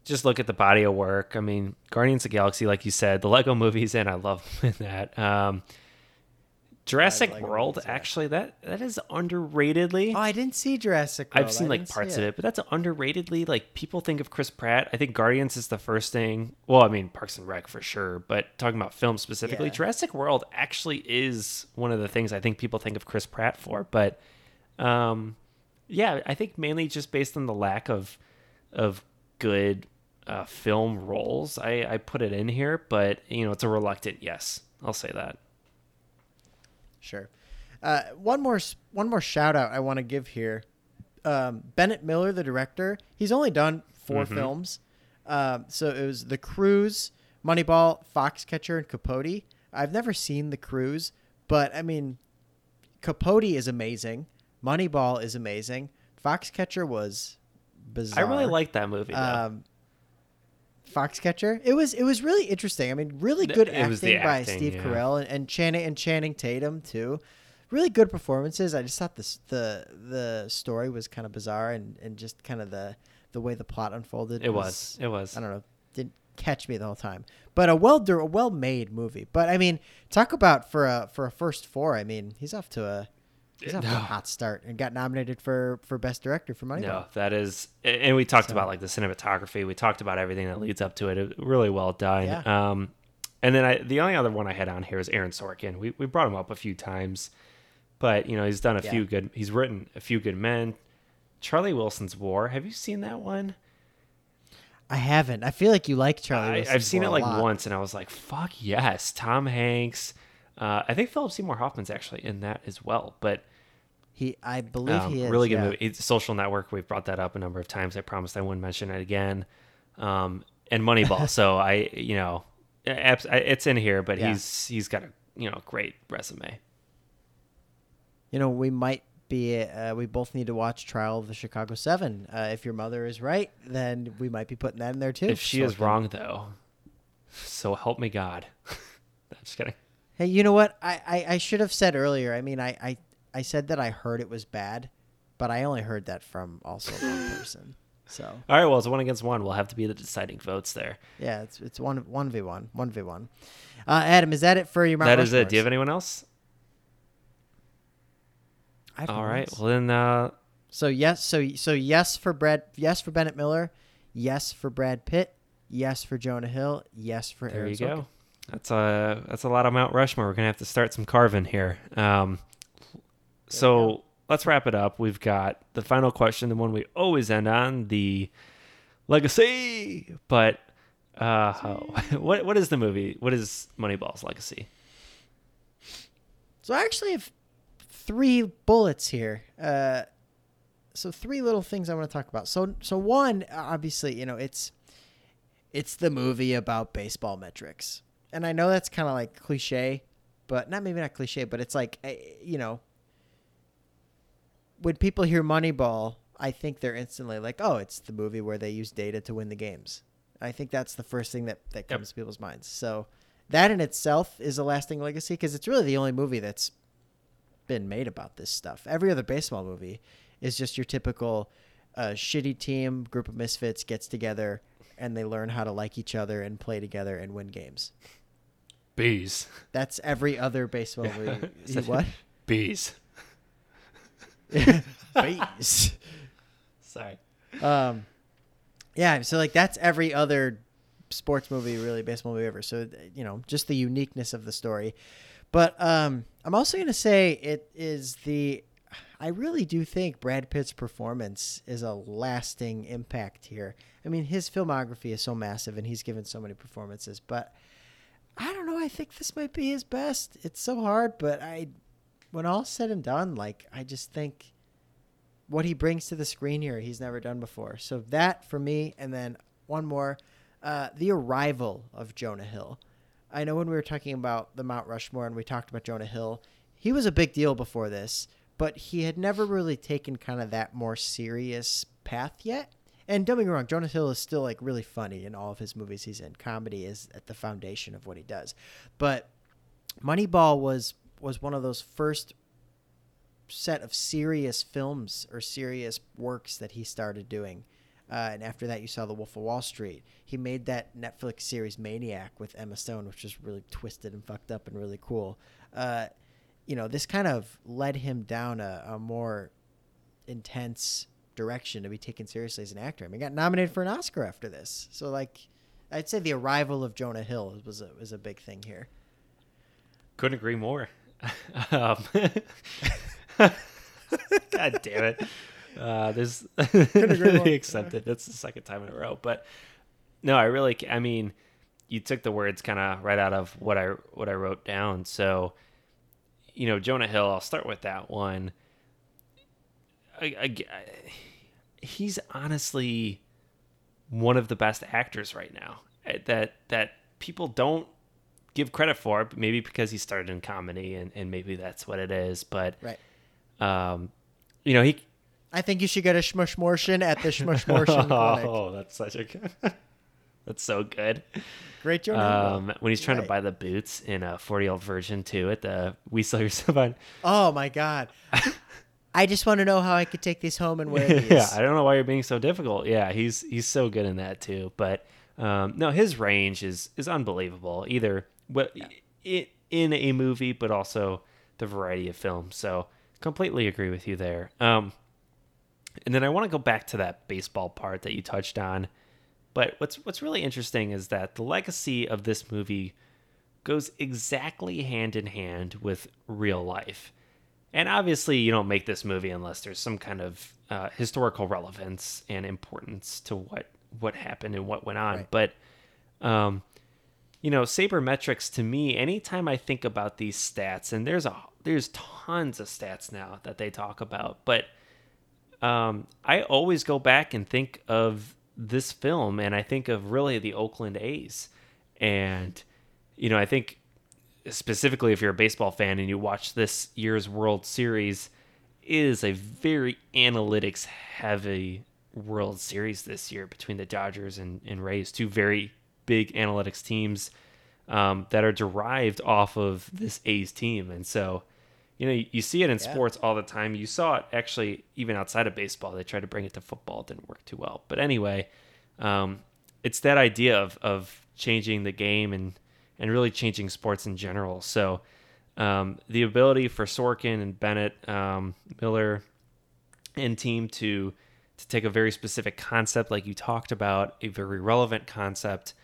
just look at the body of work. I mean, Guardians of the Galaxy, like you said, the Lego movies, and I love that. Um, Jurassic World, actually, that that is underratedly. Oh, I didn't see Jurassic World. I've seen like parts of it, but that's underratedly. Like people think of Chris Pratt. I think Guardians is the first thing. Well, I mean Parks and Rec for sure, but talking about film specifically, yeah. Jurassic World actually is one of the things I think people think of Chris Pratt for. But um, yeah, I think mainly just based on the lack of of good uh, film roles, I, I put it in here. But you know, it's a reluctant yes. I'll say that. Sure. Uh, one more one more shout out I want to give here. Um, Bennett Miller, the director, he's only done 4 mm-hmm. films. Um, so it was The Cruise, Moneyball, Foxcatcher, and Capote. I've never seen The Cruise, but I mean, Capote is amazing. Moneyball is amazing. Foxcatcher was bizarre. I really like that movie. Um, Foxcatcher. It was it was really interesting. I mean, really good It was acting by acting, Steve yeah. Carell and, and Channing and Channing Tatum too. Really good performances. I just thought this the the story was kind of bizarre and, and just kind of the the way the plot unfolded. It was. It was. I don't know. Didn't catch me the whole time. But a well a well made movie. But I mean, talk about for a for a first four. I mean, he's off to a he's off to a hot start and got nominated for for best director for Moneyball. No, that is, and we talked So- about like the cinematography. We talked about everything that leads up to it. it really well done. Yeah. Um, and then I, the only other one I had on here is Aaron Sorkin. We we brought him up a few times, but you know he's done a Yeah. few good. He's written a few good men. Charlie Wilson's War. Have you seen that one? I haven't. I feel like you like Charlie. I, I've seen War it like once, and I was like, "Fuck yes!" Tom Hanks. Uh, I think Philip Seymour Hoffman's actually in that as well. But He, I believe um, he is. really good yeah. movie. It's Social Network. We've brought that up a number of times. I promised I wouldn't mention it again. Um, and Moneyball. so I, you know, it's in here, but Yeah. he's he's got a you know great resume. You know, we might be. Uh, we both need to watch Trial of the Chicago Seven. Uh, if your mother is right, then we might be putting that in there too. If she is Sorkin. wrong, though, so help me God. I'm just kidding. Hey, you know what? I, I, I should have said earlier. I mean, I, I, I said that I heard it was bad, but I only heard that from also one person. So All right, well, it's one against one. We'll have to be the deciding votes there. yeah, it's it's one one v one, one v one. Uh, Adam, is that it for your Mount that is it. Do you have anyone else? All no right. Well, then uh, So yes, so so yes for Brad, yes for Bennett Miller, yes for Brad Pitt, yes for Jonah Hill, yes for There Aaron you Sorkin. go. That's a that's a lot of Mount Rushmore. We're gonna have to start some carving here. Um, so let's wrap it up. We've got the final question, the one we always end on, the legacy. But uh, what what is the movie? What is Moneyball's legacy? So I actually have three bullets here. Uh, so three little things I want to talk about. So so one, obviously, you know, it's it's the movie about baseball metrics, and I know that's kind of like cliche, but not maybe not cliche, but it's like eh, you know, when people hear Moneyball, I think they're instantly like, oh, it's the movie where they use data to win the games. I think that's the first thing that that comes to people's minds. So that in itself is a lasting legacy because it's really the only movie that's been made about this stuff. Every other baseball movie is just your typical uh, shitty team group of misfits gets together and they learn how to like each other and play together and win games. Bees. That's every other baseball movie. What? Bees. Bees. Sorry. um, yeah, so like that's every other sports movie, really baseball movie ever. So you know, just the uniqueness of the story. But um, I'm also gonna say it is the. I really do think Brad Pitt's performance is a lasting impact here. I mean, his filmography is so massive, and he's given so many performances. But I don't know. I think this might be his best. It's so hard, but I, when all's said and done, like I just think what he brings to the screen here he's never done before. So that for me and then one more uh, the arrival of jonah hill. I know when we were talking about the mount rushmore and we talked about jonah hill he was a big deal before this but he had never really taken kind of that more serious path yet. And don't get me wrong jonah hill is still like really funny in all of his movies he's in. Comedy is at the foundation of what he does. But moneyball was was one of those first set of serious films or serious works that he started doing. Uh, and after that, you saw The Wolf of Wall Street. He made that Netflix series Maniac with Emma Stone, which was really twisted and fucked up and really cool. Uh, you know, this kind of led him down a, a more intense direction to be taken seriously as an actor. I mean, he got nominated for an Oscar after this. So, like, I'd say the arrival of Jonah Hill was a, was a big thing here. Couldn't agree more. Um, God damn it. Uh, there's more. accepted. That's the second time in a row. But no, I really, I mean, you took the words kind of right out of what I what I wrote down. So, you know, Jonah Hill. I'll start with that one. I, I, he's honestly one of the best actors right now. eh, That that people don't give credit for, it, maybe because he started in comedy and, and maybe that's what it is. But Right. um, you know, he I think you should get a Shmushmortion at the Shmushmortion clinic. Oh, that's such a That's so good. Great Joe Um, when he's trying Right. to buy the boots in a 40 year old virgin too at the We Sell Yourself on. Oh my god. I just want to know how I could take these home and wear these. yeah, I don't know why you're being so difficult. Yeah, he's he's so good in that too. But um, no, his range is is unbelievable. Either what i in a movie, but also the variety of films. So completely agree with you there. Um, and then I want to go back to that baseball part that you touched on. But what's what's really interesting is that the legacy of this movie goes exactly hand in hand with real life. And obviously, you don't make this movie unless there's some kind of uh, historical relevance and importance to what what happened and what went on. Right. But, um, you know, sabermetrics to me, anytime I think about these stats, and there's a there's tons of stats now that they talk about, but um, I always go back and think of this film, and I think of really the Oakland A's, and you know, I think specifically if you're a baseball fan and you watch this year's World Series, is a very analytics heavy World Series this year between the Dodgers and, and Rays, two very big analytics teams um, that are derived off of this A's team. And so, you know, you, you see it in Yeah. sports all the time. You saw it actually even outside of baseball. They tried to bring it to football, it didn't work too well. But anyway, um, it's that idea of, of changing the game and and really changing sports in general. So um, the ability for Sorkin and Bennett, um, Miller, and team to to take a very specific concept, like you talked about, a very relevant concept,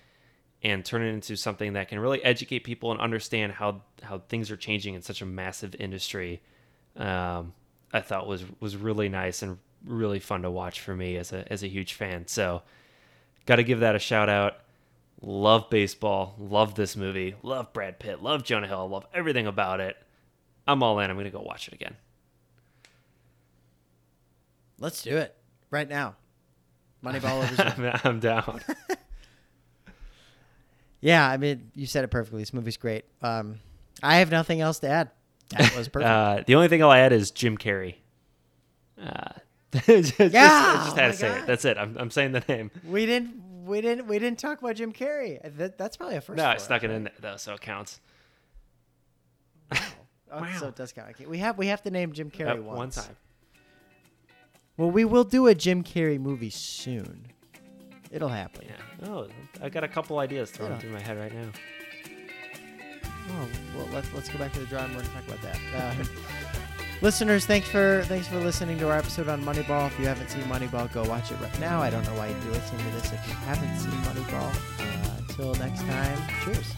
and turn it into something that can really educate people and understand how how things are changing in such a massive industry. Um, I thought was was really nice and really fun to watch for me as a as a huge fan. So, got to give that a shout out. Love baseball. Love this movie. Love Brad Pitt. Love Jonah Hill. Love everything about it. I'm all in. I'm gonna go watch it again. Let's do it right now. Moneyball over I'm down. Yeah, I mean, you said it perfectly. This movie's great. Um, I have nothing else to add. That was perfect. Uh, the only thing I'll add is Jim Carrey. Uh, just, just- Yeah! I just Oh had my to say God. it. That's it. I'm, I'm saying the name. we didn't, we didn't, we didn't talk about Jim Carrey. That, that's probably a first. No, for I us, snuck it in there though, so it counts. Oh, Wow. So it does count. We have we have to name Jim Carrey once. one time. Well, we will do a Jim Carrey movie soon. It'll happen. Yeah. Oh, I got a couple ideas thrown Yeah. through my head right now. Oh, well, let's let's go back to the drawing board and talk about that. Uh, listeners, thanks for thanks for listening to our episode on Moneyball. If you haven't seen Moneyball, go watch it right now. I don't know why you'd be listening to this if you haven't seen Moneyball. Uh, until next time, cheers.